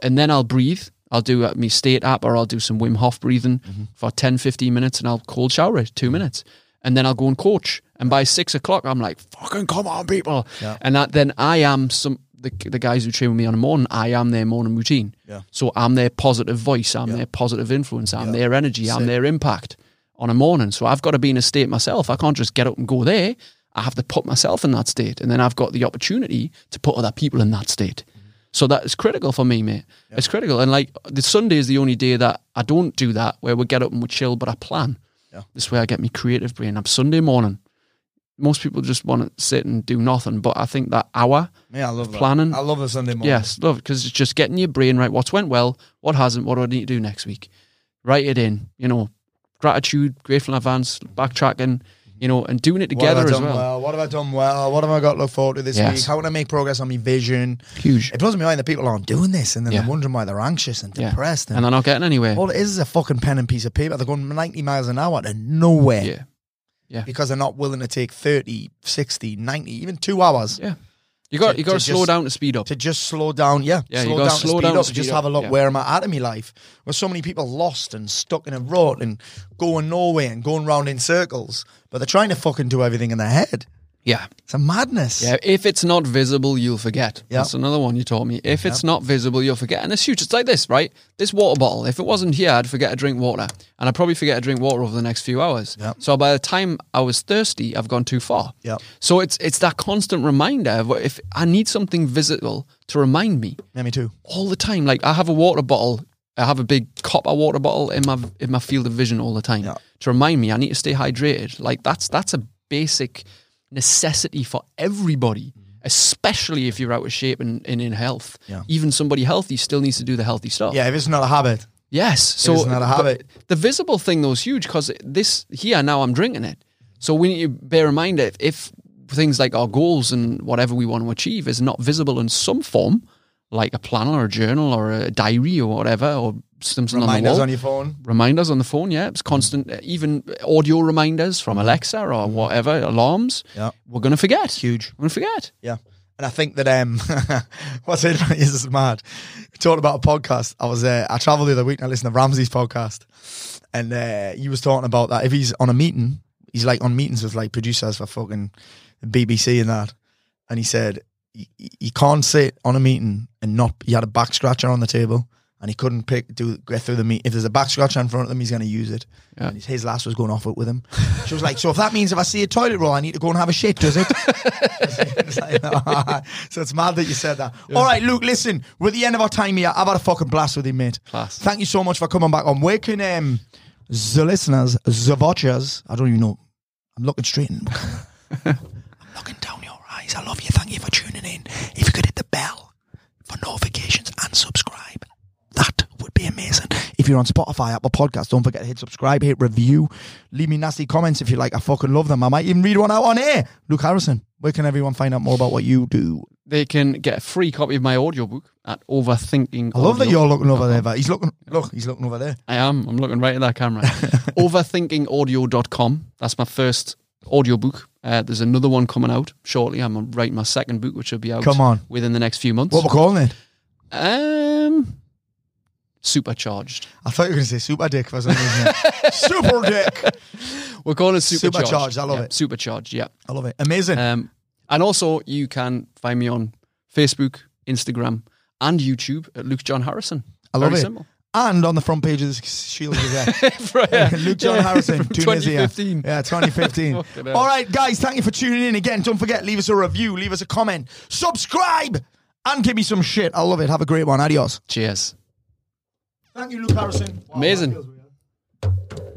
and then I'll breathe. I'll do uh, me state app or I'll do some Wim Hof breathing Mm-hmm. for 10, 15 minutes and I'll cold shower it two minutes. And then I'll go and coach. And by six o'clock, I'm like, fucking come on, people. Yeah. And that then I am some the, the guys who train with me on a morning, I am their morning routine. Yeah. So I'm their positive voice, I'm their positive influence, I'm their energy, I'm their impact on a morning. So I've got to be in a state myself. I can't just get up and go there. I have to put myself in that state. And then I've got the opportunity to put other people in that state. Mm-hmm. So that is critical for me, mate. It's critical. And like the Sunday is the only day that I don't do that, where we get up and we chill, but I plan. Yeah. This way I get me creative brain. I'm Sunday morning. Most people just want to sit and do nothing, but I think that hour, Yeah, I love that. Planning. I love the Sunday morning. yes, love it because it's just getting your brain right. What's went well, what hasn't, what do I need to do next week? Write it in, you know, gratitude, grateful in advance, backtracking, mm-hmm. you know, and doing it What have together as done well. What have I done well? What have I got to look forward to this Yes. week? How can I make progress on my vision? Huge. It blows me mind that people aren't doing this and then Yeah. they're wondering why they're anxious and Yeah. depressed. And they're not getting anywhere. all it is is a fucking pen and piece of paper. They're going 90 miles an hour to nowhere yeah. Yeah. because they're not willing to take 30, 60, 90, even two hours Yeah. You got To- you got to, to slow just- down to speed up. to just slow down. Yeah, Yeah, you slow down, slow to speed down, up, speed just up, have a look yeah. where am I at in my life? Where so many people lost and stuck in a rut and going nowhere and going round in circles, but they're trying to fucking do everything in their head. Yeah. It's a madness. Yeah, if it's not visible, you'll forget. Yeah. That's another one you taught me. If it's not visible, you'll forget. And it's huge. It's like this, right? This water bottle, if it wasn't here, I'd forget to drink water. And I'd probably forget to drink water over the next few hours. Yeah. So by the time I was thirsty, I've gone too far. Yeah. So it's it's that constant reminder of if I need something visible to remind me Yeah, me too. all the time. Like I have a water bottle. I have a big copper water bottle in my in my field of vision all the time Yeah. to remind me I need to stay hydrated. Like that's that's a basic necessity for everybody, mm-hmm. especially if you're out of shape and, and in health. Yeah. Even somebody healthy still needs to do the healthy stuff. Yeah, if it's not a habit. Yes. So is not a habit. The, the visible thing though is huge because this here now I'm drinking it. So we need to bear in mind that if things like our goals and whatever we want to achieve is not visible in some form, like a planner or a journal or a diary or whatever, or something on the Reminders wall. on your phone. reminders on the phone, yeah. It's constant, uh, even audio reminders from Alexa or whatever, alarms. Yeah. We're going to forget. Huge. We're going to forget. Yeah. And I think that um what's it is this is mad. We talked about a podcast. I was uh, I travelled the other week and I listened to Ramsey's podcast. And uh, he was talking about that if he's on a meeting, he's like on meetings with like producers for fucking BBC and that. And he said he can't sit on a meeting and not he had a back scratcher on the table and he couldn't pick do get through the meet. If there's a back scratcher in front of him, he's gonna use it. Yeah. And his, his lass was going off it with him. She was like, So if that means if I see a toilet roll, I need to go and have a shit, does it? It's like, so it's mad that you said that. All right, Luke, listen, we're at the end of our time here. I've had a fucking blast with you, mate. Class. Thank you so much for coming back on. Where can um, the listeners, the watchers, I don't even know, I'm looking straight in. I'm looking down your eyes. I love you. Thank you for tuning in. If you could hit the bell for notifications and subscribe, be amazing. If you're on Spotify, Apple Podcasts, don't forget to hit subscribe, hit review, leave me nasty comments if you like. I fucking love them. I might even read one out on air. Luke Harrison, where can everyone find out more about what you do? They can get a free copy of my audiobook at Overthinking. I love that you're looking over there. But he's looking. Look, he's looking over there. I am. I'm looking right at that camera. Overthinkingaudio.com. That's my first audiobook. Uh, there's another one coming out shortly. I'm writing my second book, which will be out Come on. within the next few months. What we're calling it? Um, supercharged. I thought you were going to say super dick for some reason. super dick. We're calling it supercharged. Supercharged, I love Yeah, it. Supercharged. Yeah. I love it. Amazing. Um, and also you can find me on Facebook, Instagram, and YouTube at Luke John Harrison. I love Very it. simple. and on the front page of the Shield Gazette. Right, Luke John yeah, Harrison, Tunisia. 2015. Yeah, 2015. Fucking hell. All right, guys, thank you for tuning in again. Don't forget, leave us a review, leave us a comment, subscribe, and give me some shit. I love it. Have a great one. Adios. Cheers. Thank you, Luke Harrison. Wow, Amazing. that feels weird.